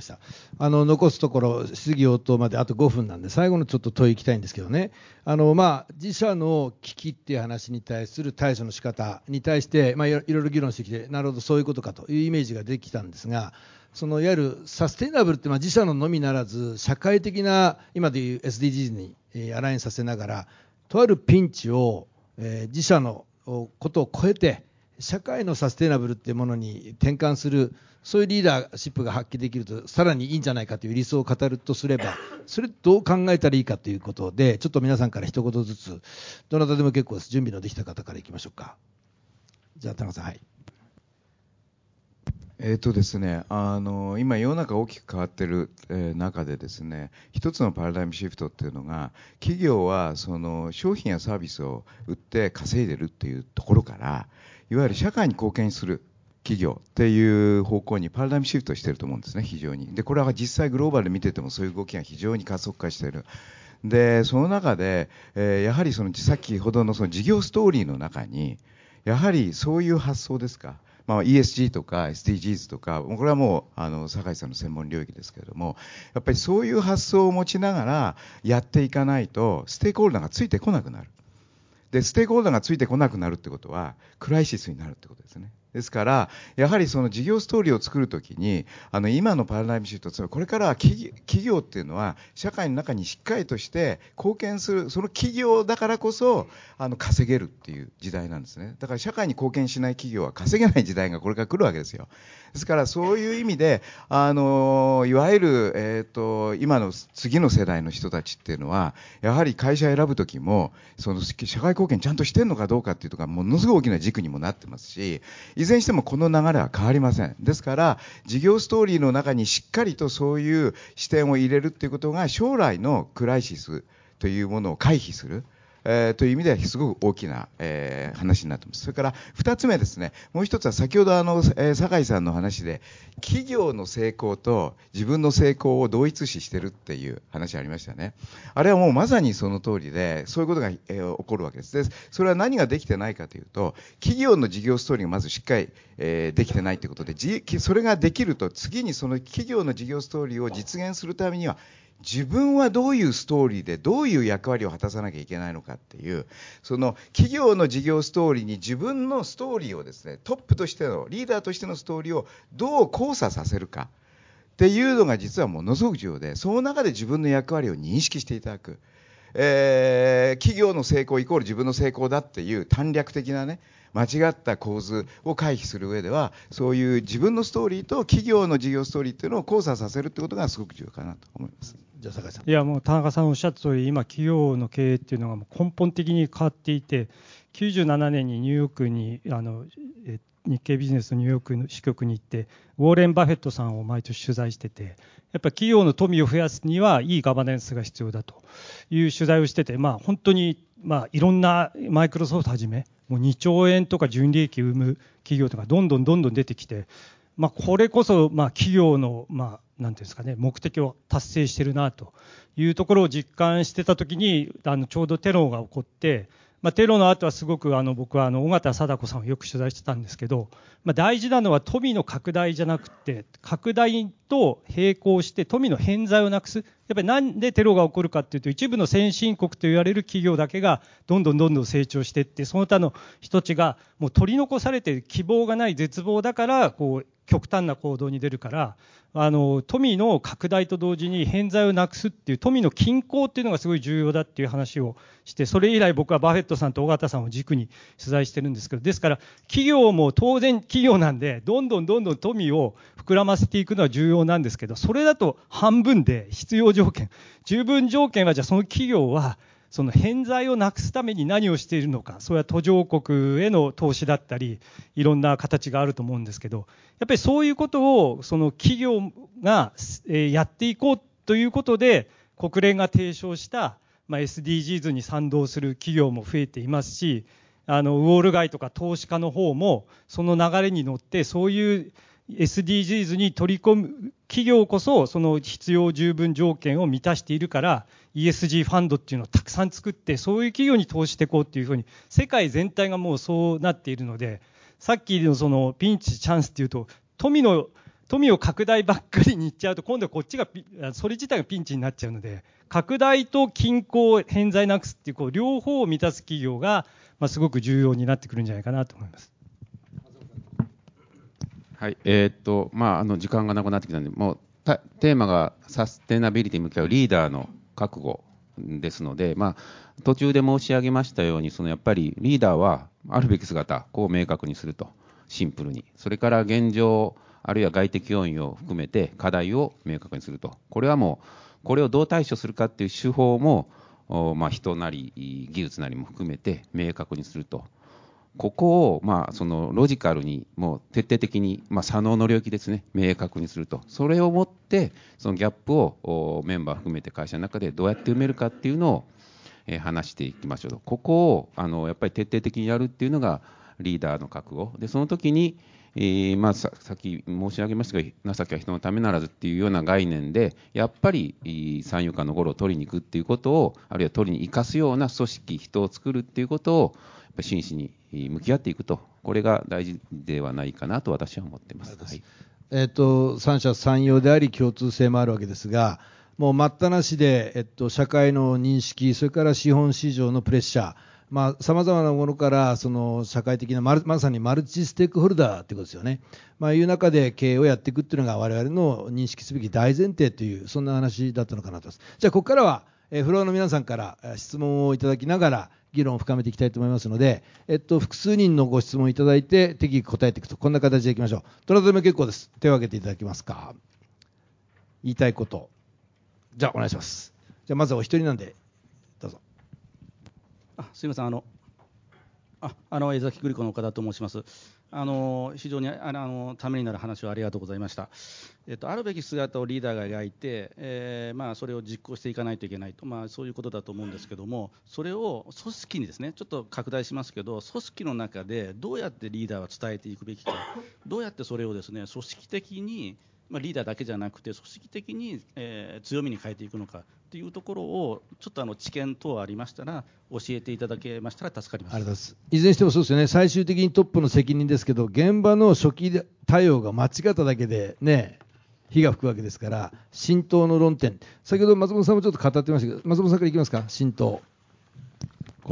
あの残すところ、質疑応答まであと5分なんで、最後のちょっと問いいきたいんですけどね、あのまあ、自社の危機っていう話に対する対処の仕方に対して、まあ、いろいろ議論してきて、なるほど、そういうことかというイメージができたんですが、そのいわゆるサステイナブルって、まあ、自社ののみならず、社会的な、今でいう SDGs にアラインさせながら、とあるピンチを、えー、自社のことを超えて社会のサステイナブルっていうものに転換するそういうリーダーシップが発揮できるとさらにいいんじゃないかという理想を語るとすればそれどう考えたらいいかということでちょっと皆さんから一言ずつどなたでも結構です。準備のできた方からいきましょうか。じゃあ田中さんはい。えーとですね、あの今、世の中大きく変わっている、えー、中でですね一つのパラダイムシフトっていうのが企業はその商品やサービスを売って稼いでるっていうところからいわゆる社会に貢献する企業っていう方向にパラダイムシフトしてると思うんですね、非常に。でこれは実際グローバルで見ててもそういう動きが非常に加速化している。でその中で、えー、やはりその先ほどのその事業ストーリーの中にやはりそういう発想ですか？まあ、ESG とか SDGs とか、これはもう、あの、酒井さんの専門領域ですけれども、やっぱりそういう発想を持ちながらやっていかないと、ステークホルダーがついてこなくなる。で、ステークホルダーがついてこなくなるってことは、クライシスになるってことですね。ですから、やはりその事業ストーリーを作るときに、あの今のパラダイムシフト、つまりこれからは企業っていうのは、社会の中にしっかりとして貢献する、その企業だからこそ、あの稼げるっていう時代なんですね。だから社会に貢献しない企業は稼げない時代がこれから来るわけですよ。ですからそういう意味で、あのいわゆる、えーと、今の次の世代の人たちっていうのは、やはり会社選ぶときも、その社会貢献ちゃんとしてるのかどうかっていうとか、ものすごい大きな軸にもなってますし、いずれにしてもこの流れは変わりません。ですから、事業ストーリーの中にしっかりとそういう視点を入れるっていうことが、将来のクライシスというものを回避する。えー、という意味ではすごく大きな、えー、話になっています。それから2つ目ですね、もう1つは先ほどあの、えー、酒井さんの話で、企業の成功と自分の成功を同一視してるっていう話ありましたね。あれはもうまさにその通りで、そういうことが、えー、起こるわけです。で、それは何ができてないかというと、企業の事業ストーリーがまずしっかり、えー、できてないということで、それができると、次にその企業の事業ストーリーを実現するためには、自分はどういうストーリーでどういう役割を果たさなきゃいけないのかっていうその企業の事業ストーリーに自分のストーリーをですねトップとしてのリーダーとしてのストーリーをどう交差させるか。っていうのが実はものすごく重要でその中で自分の役割を認識していただく、えー、企業の成功イコール自分の成功だっていう短絡的なね間違った構図を回避する上ではそういう自分のストーリーと企業の事業ストーリーっていうのを交差させるってことがすごく重要かなと思います。じゃあ酒井さんいやもう田中さんおっしゃった通り今企業の経営っていうのがもう根本的に変わっていて97年にニューヨークにあのえ日経ビジネスニューヨークの支局に行ってウォーレン・バフェットさんを毎年取材しててやっぱ企業の富を増やすにはいいガバナンスが必要だという取材をしててまあ本当にまあいろんなマイクロソフトはじめもう2兆円とか純利益を生む企業とかどんどんどんどん出てきてまあ、これこそ、まあ、企業の、まあ、なんていうんですかね、目的を達成してるなというところを実感してたときに、あの、ちょうどテロが起こって、まあ、テロの後はすごくあの僕はあの尾形貞子さんをよく取材してたんですけど、まあ、大事なのは富の拡大じゃなくて拡大と並行して富の偏在をなくす。やっぱりなんでテロが起こるかっていうと一部の先進国と言われる企業だけがどんどんどんどん成長していってその他の人たちがもう取り残されて希望がない絶望だからこう極端な行動に出るからあの富の拡大と同時に偏在をなくすっていう富の均衡っていうのがすごい重要だっていう話をしてそれ以来僕はバフェットさんと尾形さんを軸に取材してるんですけどですから企業も当然企業なんでどんどんどんどん富を膨らませていくのは重要なんですけどそれだと半分で必要条件十分条件はじゃあその企業はその偏在をなくすために何をしているのかそれは途上国への投資だったりいろんな形があると思うんですけどやっぱりそういうことをその企業がやっていこうということで国連が提唱した、ま、SDGs に賛同する企業も増えていますしあのウォール街とか投資家の方もその流れに乗ってそういう SDGs に取り込む企業こそその必要十分条件を満たしているから ESG ファンドっていうのをたくさん作ってそういう企業に投資していこうっていうふうに世界全体がもうそうなっているのでさっきのそのピンチチャンスっていうと富の富を拡大ばっかりにいっちゃうと今度はこっちがそれ自体がピンチになっちゃうので拡大と均衡偏在なくすっていうこう両方を満たす企業が、まあ、すごく重要になってくるんじゃないかなと思います。はい、えー、っと、まあ、あの時間がなくなってきたんで、もうテーマがサステナビリティに向き合うリーダーの覚悟ですので、まあ、途中で申し上げましたように、そのやっぱりリーダーはあるべき姿、こう明確にすると、シンプルに。それから現状、あるいは外的要因を含めて課題を明確にすると。これはもう、これをどう対処するかっていう手法も、まあ、人なり技術なりも含めて明確にするとここを、まあ、そのロジカルに、もう徹底的に、まあ、左脳の領域ですね、明確にすると。それをもって、そのギャップをメンバー含めて会社の中でどうやって埋めるかっていうのを、えー、話していきましょうと。ここを、あの、やっぱり徹底的にやるっていうのがリーダーの覚悟。で、その時に、えー、まあ、さっき申し上げましたが、情けは人のためならずっていうような概念で、やっぱり三遊間のゴロを取りに行くっていうことを、あるいは取りに生かすような組織、人を作るっていうことを、真摯に向き合っていくと、これが大事ではないかなと私は思っています。はい、えっと、三者三様であり共通性もあるわけですが、もう待ったなしで、えっと、社会の認識、それから資本市場のプレッシャー、まあ、様々なものから、その社会的なマル、まさにマルチステークホルダーということですよね。まあ、いう中で経営をやっていくっていうのが我々の認識すべき大前提という、そんな話だったのかなと思います。じゃあ、ここからは、フロアの皆さんから質問をいただきながら、議論を深めていきたいと思いますので、えっと、複数人のご質問をいただいて、適宜答えていくと、こんな形でいきましょう。どなたでも結構です。手を挙げていただけますか？言いたいこと。じゃあ、お願いします。じゃあ、まずはお一人なんで、あすみません、あの、ああの江崎グリコの岡田と申します。あの非常にあのためになる話をありがとうございました。えっと、あるべき姿をリーダーが描いて、えーまあ、それを実行していかないといけないと、まあ、そういうことだと思うんですけども、それを組織にですね、ちょっと拡大しますけど、組織の中でどうやってリーダーは伝えていくべきか、どうやってそれをですね組織的に、まあ、リーダーだけじゃなくて、組織的に、えー強みに変えていくのかっていうところを、ちょっとあの知見等ありましたら、教えていただけましたら助かります。います。いずれにしてもそうですよね、最終的にトップの責任ですけど、現場の初期対応が間違っただけでね、火が吹くわけですから、浸透の論点、先ほど松本さんもちょっと語ってましたけど、松本さんからいきますか、浸透。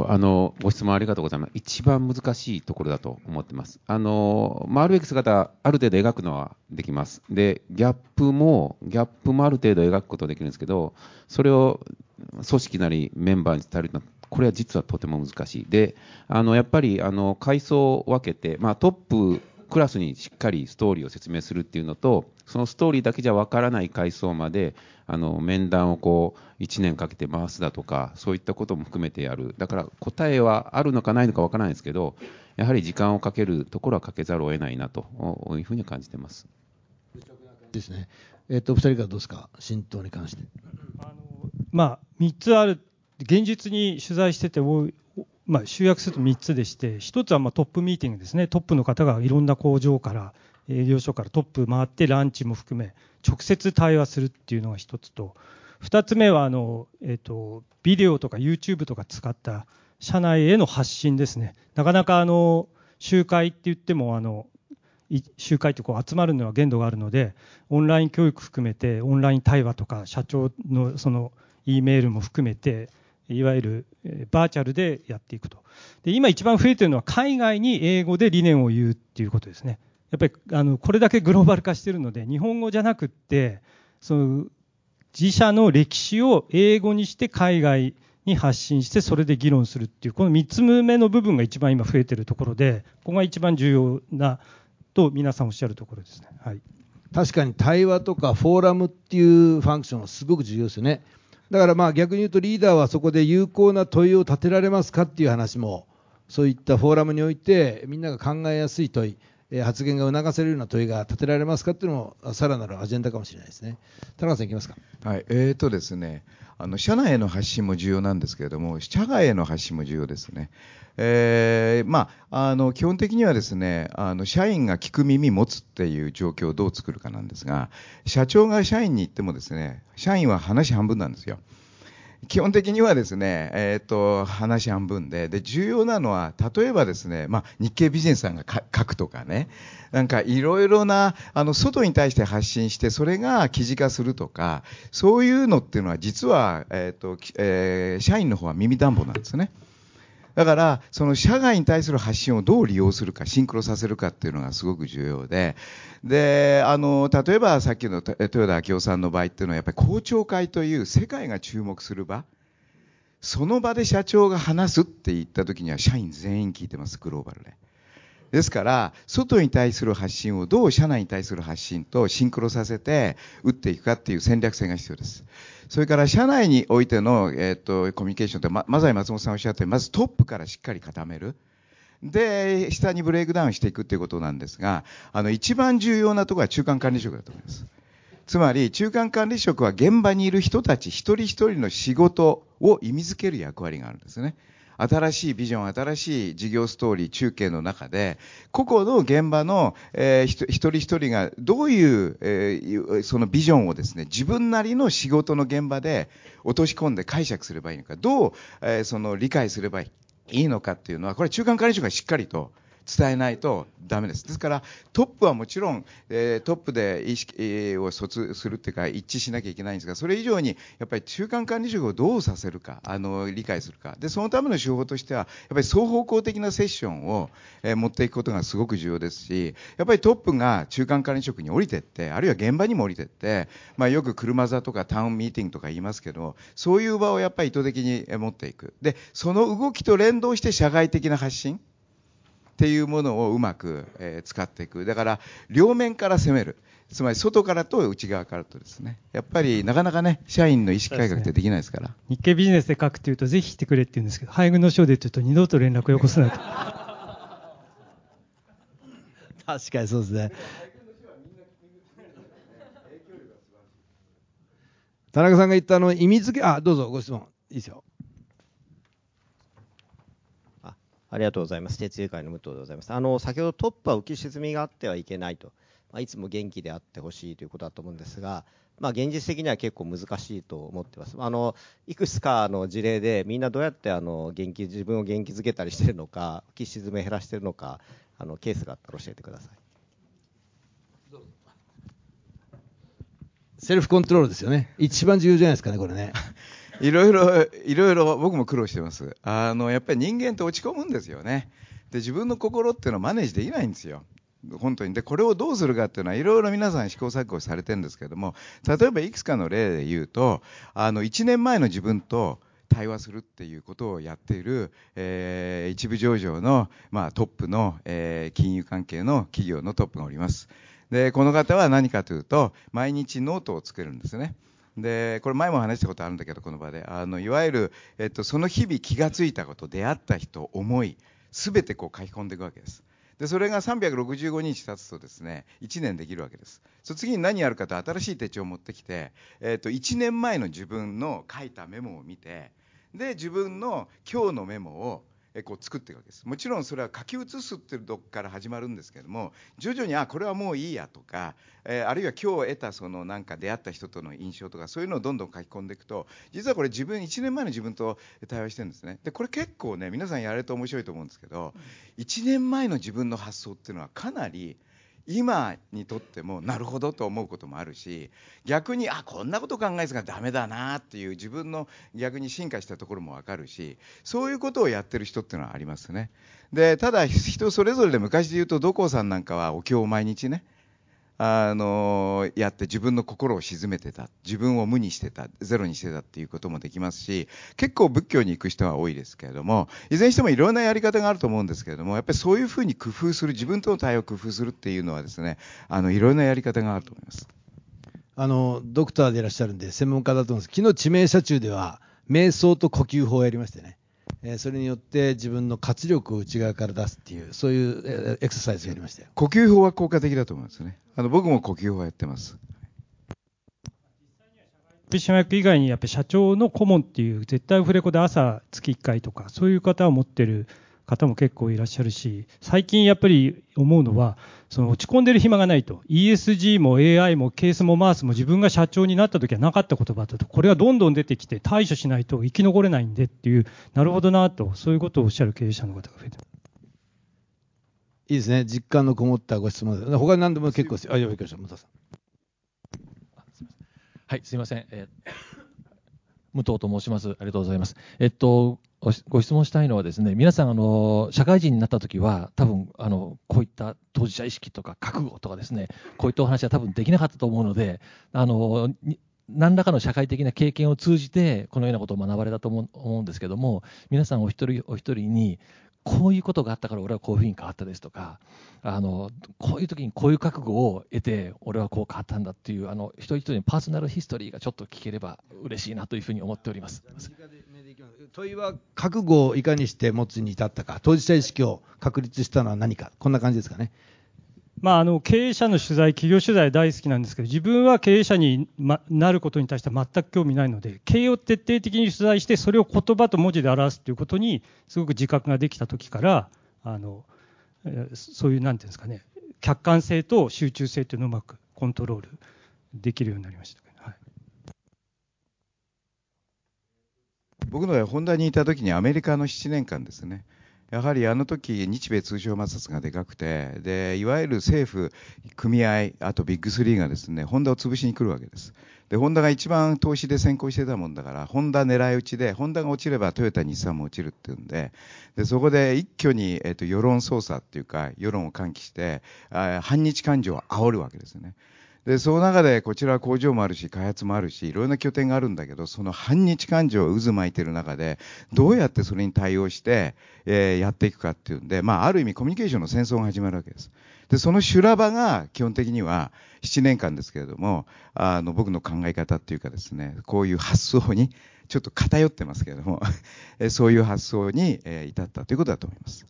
あのご質問ありがとうございます。一番難しいところだと思ってます。あの、まあ、るべき姿、ある程度描くのはできます。で、ギャップも、ギャップもある程度描くことはできるんですけど、それを組織なりメンバーに伝えるのは、これは実はとても難しい。で、あの、やっぱり、あの、階層を分けて、まあ、トップ、クラスにしっかりストーリーを説明するっていうのと、そのストーリーだけじゃわからない階層まで、あの面談をこう1年かけて回すだとか、そういったことも含めてやる、だから答えはあるのかないのかわからないですけど、やはり時間をかけるところはかけざるを得ないなというふうに感じてます。ですね。えっ、と、お二人からどうですか、浸透に関して。あのまあ、3つある、現実に取材してて多い、まあ、集約すると3つでして、1つはまあトップミーティングですね、トップの方がいろんな工場から、営業所からトップ回って、ランチも含め、直接対話するっていうのが1つと、2つ目はあの、えーと、ビデオとか YouTube とか使った社内への発信ですね、なかなかあの集会って言っても、あの集会ってこう集まるのは限度があるので、オンライン教育含めて、オンライン対話とか、社長のその E メールも含めて、いわゆるバーチャルでやっていくと。で今一番増えてるのは海外に英語で理念を言うっていうことですね。やっぱりあのこれだけ (laughs) グローバル化してるので、日本語じゃなくって、その自社の歴史を英語にして海外に発信して、それで議論するっていう、この3つ目の部分が一番今増えてるところで、ここが一番重要なと皆さんおっしゃるところですね。はい。確かに対話とかフォーラムっていうファンクションはすごく重要ですよね。だからまあ逆に言うとリーダーはそこで有効な問いを立てられますかっていう話も、そういったフォーラムにおいてみんなが考えやすい問い、発言が促せるような問いが立てられますかっていうのもさらなるアジェンダかもしれないですね。田中さんいきますか。はい、えーとですね、あの社内への発信も重要なんですけれども、社外への発信も重要ですね。えーまあ、あの基本的にはですね、あの社員が聞く耳持つっていう状況をどう作るかなんですが、社長が社員に言ってもですね、社員は話半分なんですよ。基本的にはですね、えー、と話半分でで、重要なのは、例えばですね、まあ、日経ビジネスさんが書くとかね、なんかいろいろなあの外に対して発信して、それが記事化するとか、そういうのっていうのは、実は、えーとえー社員の方は耳暖房なんですね。だから、その社外に対する発信をどう利用するか、シンクロさせるかっていうのがすごく重要で、で、あの、例えばさっきの豊田明夫さんの場合っていうのは、やっぱり公聴会という世界が注目する場、その場で社長が話すって言った時には、社員全員聞いてます、グローバルで。ですから、外に対する発信をどう社内に対する発信とシンクロさせて打っていくかっていう戦略性が必要です。それから社内においての、えー、とコミュニケーションってままさに松本さんおっしゃってまずトップからしっかり固める。で、下にブレイクダウンしていくっていうことなんですが、あの一番重要なところは中間管理職だと思います。つまり中間管理職は現場にいる人たち一人一人の仕事を意味づける役割があるんですね。新しいビジョン、新しい事業ストーリー、中継の中で、個々の現場の、えー一人一人がどういう、えーそのビジョンをですね、自分なりの仕事の現場で落とし込んで解釈すればいいのか、どう、えーその理解すればいいのかっていうのは、これ中間管理職がしっかりと伝えないとダメです。ですから、トップはもちろん、えー、トップで意識、を疎通するっていうか、一致しなきゃいけないんですが、それ以上に、やっぱり中間管理職をどうさせるか、あの、理解するか。で、そのための手法としては、やっぱり双方向的なセッションを、え、持っていくことがすごく重要ですし、やっぱりトップが中間管理職に降りてって、あるいは現場にも降りてって、まあ、よく車座とかタウンミーティングとか言いますけど、そういう場をやっぱり意図的に持っていく。で、その動きと連動して社外的な発信。っていうものをうまく、えー、使っていく。だから、両面から攻める。つまり、外からと内側からとですね。やっぱり、なかなかね、社員の意識改革ってできないですから。ね、日経ビジネスで書くっていうと、ぜひ来てくれって言うんですけど、配軍の章で言うと、二度と連絡をよこすなと。(laughs) 確かにそうですね。田中さんが言ったあの意味付け、あ、どうぞご質問。いいですよ。ありがとうございます。鉄友会の武藤でございます。あの先ほどトップは浮き沈みがあってはいけないと、まあ、いつも元気であってほしいということだと思うんですが、まあ、現実的には結構難しいと思ってます。あのいくつかの事例でみんなどうやってあの元気自分を元気づけたりしてるのか、浮き沈み減らしてるのか、あのケースがあったら教えてください。セルフコントロールですよね。一番重要じゃないですかね、これね。いろいろ、いろいろ僕も苦労してます。あの、やっぱり人間って落ち込むんですよね。で、自分の心っていうのはマネージできないんですよ。本当に。で、これをどうするかっていうのは、いろいろ皆さん試行錯誤されてるんですけども、例えばいくつかの例で言うと、あの、1年前の自分と、対話するっていうことをやっている、えー、一部上場の、まあ、トップの、えー、金融関係の企業のトップがおります。で、この方は何かというと、毎日ノートを作るんですね。で、これ前も話したことあるんだけど、この場で。あの、いわゆる、えっと、その日々気がついたこと、出会った人、思い、すべてこう書き込んでいくわけです。で、それが365日経つとですね、1年できるわけです。そ次に何やるかと、新しい手帳を持ってきて、えっと、1年前の自分の書いたメモを見て、で、自分の今日のメモをこう作っていくわけです。もちろんそれは書き写すっていうとこから始まるんですけども、徐々に、あ、これはもういいやとか、えー、あるいは今日得たそのなんか出会った人との印象とか、そういうのをどんどん書き込んでいくと、実はこれ自分、1年前の自分と対話してるんですね。で、これ結構ね、皆さんやれると面白いと思うんですけど、1年前の自分の発想っていうのはかなり、今にとってもなるほどと思うこともあるし逆にあこんなこと考えてたらダメだなっていう自分の逆に進化したところも分かるしそういうことをやってる人っていうのはありますね。でただ人それぞれで昔で言うと土光さんなんかはお経を毎日ねあのやって自分の心を鎮めてた。自分を無にしてた。ゼロにしてたっていうこともできますし結構仏教に行く人は多いですけれどもいずれにしてもいろんなやり方があると思うんですけれどもやっぱりそういうふうに工夫する自分との対応を工夫するっていうのはですねあのいろんなやり方があると思います。あのドクターでいらっしゃるんで専門家だと思うんです。昨日地名車中では瞑想と呼吸法をやりましてね。えそれによって自分の活力を内側から出すっていうそういうエクササイズをやりましたよ。呼吸法は効果的だと思いますね。あの僕も呼吸法やってます。取締役以外にやっぱり社長の顧問っていう絶対オフレコで朝月1回とかそういう方を持ってる方も結構いらっしゃるし、最近やっぱり思うのは、その落ち込んでる暇がないと。ESG も AI もケースもマースも自分が社長になった時はなかった言葉だと。これがどんどん出てきて対処しないと生き残れないんでっていう、なるほどなと、そういうことをおっしゃる経営者の方が増えていいですね。実感のこもったご質問で。他に何でも結構ですよ。あ、よびっくりした。武田さん。はい、すみません。えー、武藤と申します。ありがとうございます。えっと、ご質問したいのはですね、皆さん、あの、社会人になった時は、多分、あの、こういった当事者意識とか覚悟とかですね、こういったお話は多分できなかったと思うので、あの、何らかの社会的な経験を通じて、このようなことを学ばれたと思うんですけども、皆さんお一人お一人に、こういうことがあったから俺はこういうふうに変わったですとか、あの、こういう時にこういう覚悟を得て、俺はこう変わったんだっていう、あの、一人一人のパーソナルヒストリーがちょっと聞ければ嬉しいなというふうに思っております。問いは覚悟をいかにして持つに至ったか、当事者意識を確立したのは何か、こんな感じですかね。まあ、あの経営者の取材、企業取材大好きなんですけど、自分は経営者に、ま、なることに対して全く興味ないので、経営を徹底的に取材して、それを言葉と文字で表すということに、すごく自覚ができたときから、あのそういう、なんていうんですかね、客観性と集中性というのをうまくコントロールできるようになりました。はい、僕のホンダにいた時にアメリカの7年間ですね、やはりあの時日米通商摩擦がでかくてでいわゆる政府組合あとビッグスリーがですねホンダを潰しに来るわけです。でホンダが一番投資で先行してたもんだからホンダ狙い撃ちでホンダが落ちればトヨタ日産も落ちるっていうんででそこで一挙に、えっと、世論操作っていうか世論を喚起してあ反日感情を煽るわけですよね。でその中でこちらは工場もあるし開発もあるしいろいろな拠点があるんだけどその反日感情を渦巻いてる中でどうやってそれに対応して、えーやっていくかっていうんで、まあ、ある意味コミュニケーションの戦争が始まるわけです。でその修羅場が基本的には7年間ですけれどもあの僕の考え方っていうかですねこういう発想にちょっと偏ってますけれども (laughs) そういう発想に、至ったということだと思います。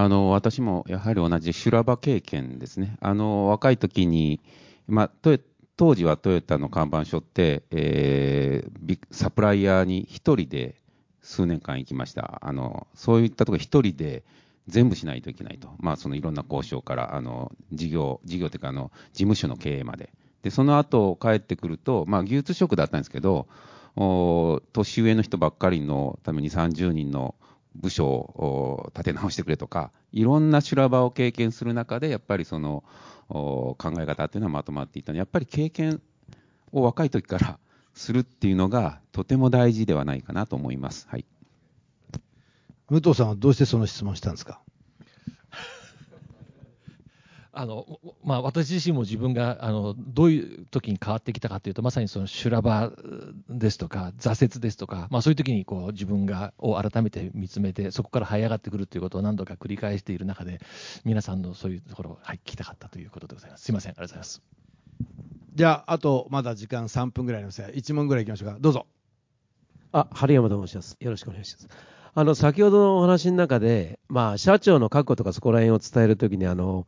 あの私もやはり同じ修羅場経験ですね、あの若い時に、まあ、ト当時はトヨタの看板書って、えーサプライヤーに一人で数年間行きました、あのそういったところ、一人で全部しないといけないと、まあ、そのいろんな交渉から、あの事業、事業というかあの、事務所の経営まで、でその後帰ってくると、まあ、技術職だったんですけど、お年上の人ばっかりのために30人の部署を立て直してくれとか、いろんな修羅場を経験する中で、やっぱりその考え方っていうのはまとまっていったので、やっぱり経験を若い時から (laughs) するっていうのが、とても大事ではないかなと思います。はい武藤さんはどうしてその質問したんですか？あのまあ、私自身も自分があのどういう時に変わってきたかというと、まさにその修羅場ですとか、挫折ですとか、まあ、そういう時にこう自分がを改めて見つめて、そこから這い上がってくるということを何度か繰り返している中で、皆さんのそういうところを、はい、聞きたかったということでございます。すみません、ありがとうございます。じゃああとまだ時間3分ぐらいありますが1問ぐらいいきましょうかどうぞあ、春山と申します。よろしくお願いします。あの、先ほどのお話の中で、まあ、社長の確保とかそこら辺を伝えるときに、あの、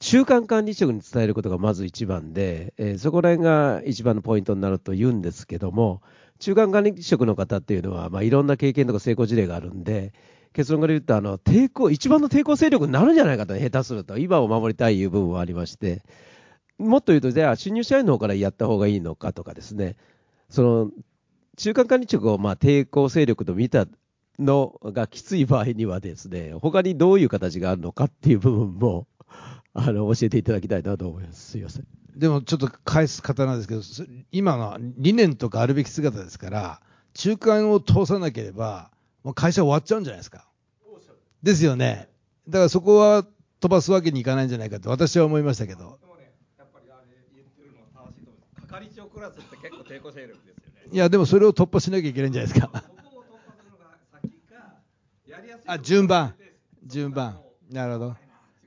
中間管理職に伝えることがまず一番で、えーそこら辺が一番のポイントになると言うんですけども、中間管理職の方っていうのは、まあ、いろんな経験とか成功事例があるんで、結論から言うと、あの、抵抗、一番の抵抗勢力になるんじゃないかと、下手すると、今を守りたいいう部分はありまして、もっと言うと、じゃあ、新入社員の方からやった方がいいのかとかですね、その、中間管理職をまあ抵抗勢力と見たのがきつい場合にはですね、他にどういう形があるのかっていう部分も、(laughs) あの、教えていただきたいなと思います。すいません。でもちょっと返す方なんですけどそ今のは理念とかあるべき姿ですから中間を通さなければもう会社終わっちゃうんじゃないですか。ですよね。だからそこは飛ばすわけにいかないんじゃないかと私は思いましたけど。係長クラスって結構抵抗勢力ですよね。いやでもそれを突破しなきゃいけないんじゃないですか。あ順番。順番。なるほど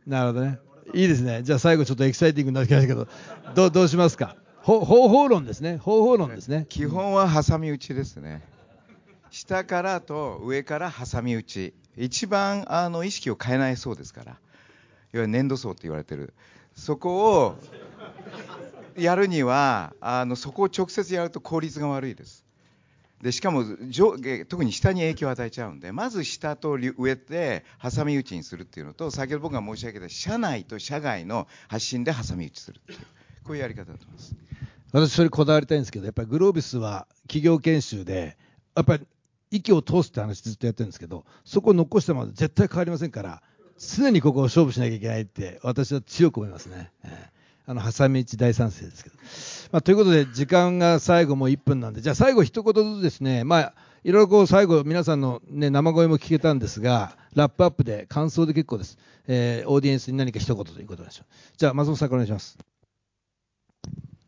なるほどね。いいですね。じゃあ最後ちょっとエキサイティングになってきましたけどどうどうしますか？方法論ですね。方法論ですね。基本は挟み撃ちですね。下からと上から挟み撃ち。一番あの意識を変えないそうですから。いわゆる粘土層って言われてる。そこをやるにはあのそこを直接やると効率が悪いです。でしかも上下特に下に影響を与えちゃうんでまず下と上で挟み撃ちにするっていうのと先ほど僕が申し上げた社内と社外の発信で挟み撃ちするっていうこういうやり方だと思います。私それこだわりたいんですけどやっぱりグロービスは企業研修でやっぱり息を通すって話ずっとやってるんですけどそこを残したまま絶対変わりませんから常にここを勝負しなきゃいけないって私は強く思いますね、えーあの挟みち大賛成ですけど、まあ、ということで時間が最後もう1分なんで。じゃあ最後一言ずつですね。まあいろいろこう最後皆さんの、ね、生声も聞けたんですがラップアップで感想で結構です、えーオーディエンスに何か一言ということでしょう。じゃあ松本さんお願いします。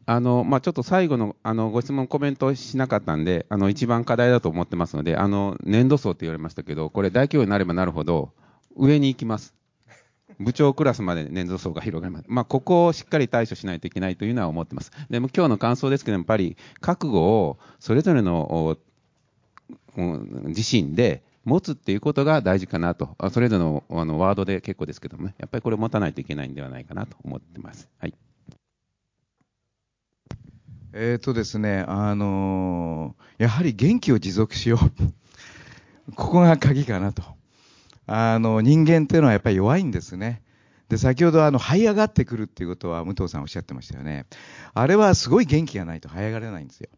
あのまあ、ちょっと最後のあのご質問、コメントしなかったんで、あの一番課題だと思ってますので、あの粘土層って言われましたけど、これ、大企業になればなるほど、上に行きます。部長クラスまで粘土層が広がります。まあ、ここをしっかり対処しないといけないというのは思ってます。でも今日の感想ですけど、やっぱり覚悟をそれぞれの自身で持つっていうことが大事かなと、それぞれのあのワードで結構ですけどもね、やっぱりこれを持たないといけないんではないかなと思ってます。はいえーとですね、あのーやはり元気を持続しよう。ここが鍵かなと。あの、人間っていうのはやっぱり弱いんですね。で、先ほどあの、這い上がってくるっていうことは武藤さんおっしゃってましたよね。あれはすごい元気がないと這い上がれないんですよ。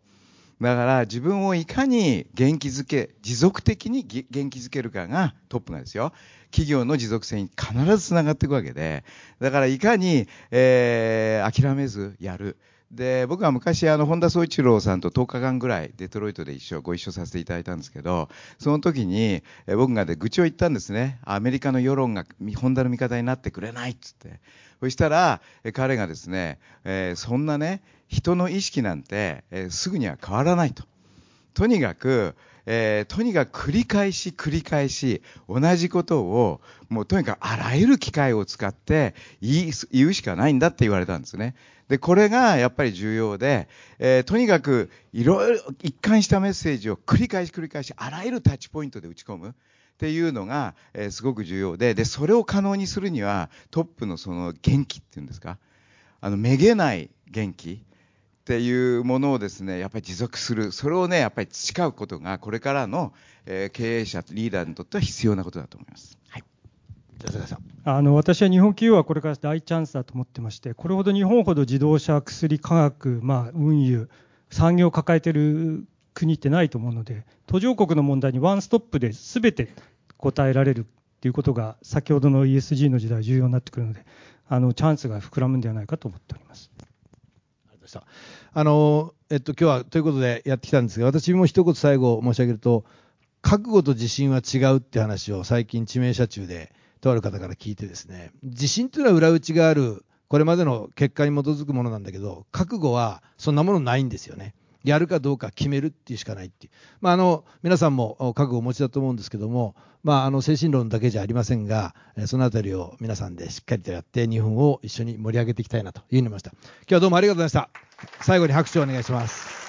だから自分をいかに元気づけ、持続的に元気づけるかがトップなんですよ。企業の持続性に必ずつながっていくわけで、だからいかに、えー諦めずやる。で、僕は昔、あの、本田宗一郎さんと10日間ぐらいデトロイトで一緒、ご一緒させていただいたんですけど、その時に、僕がで愚痴を言ったんですね。アメリカの世論がみホンダの味方になってくれないっつって。そしたら、彼がですね、えーそんなね、人の意識なんて、えーすぐには変わらないと。とにかく、えーとにかく繰り返し繰り返し同じことをもうとにかくあらゆる機会を使って言い言うしかないんだって言われたんですね。で、これがやっぱり重要で、えーとにかくいろいろ一貫したメッセージを繰り返し繰り返しあらゆるタッチポイントで打ち込む。っていうのが、えーすごく重要で、で、それを可能にするには、トップのその元気っていうんですか、あの、めげない元気っていうものをですね、やっぱり持続する。それをね、やっぱり培うことが、これからの、えー経営者、リーダーにとっては必要なことだと思います。あ、坂井さん。あの私は日本企業はこれから大チャンスだと思ってまして、これほど日本ほど自動車、薬、科学、まあ、運輸、産業を抱えている国ってないと思うので、途上国の問題にワンストップで全て答えられるっていうことが、先ほどの ESG の時代、重要になってくるので、あのチャンスが膨らむんではないかと思っております。ありがとうございました。あの、えっと、今日はということでやってきたんですが、私も一言最後申し上げると、覚悟と自信は違うって話を最近、地名車中でとある方から聞いてですね、自信というのは裏打ちがある、これまでの結果に基づくものなんだけど、覚悟はそんなものないんですよね。やるかどうか決めるっていうしかないっていう。まあ、あの、皆さんも覚悟をお持ちだと思うんですけども、まあ、あの、精神論だけじゃありませんが、そのあたりを皆さんでしっかりとやって、日本を一緒に盛り上げていきたいなというふうに思いました。今日はどうもありがとうございました。最後に拍手をお願いします。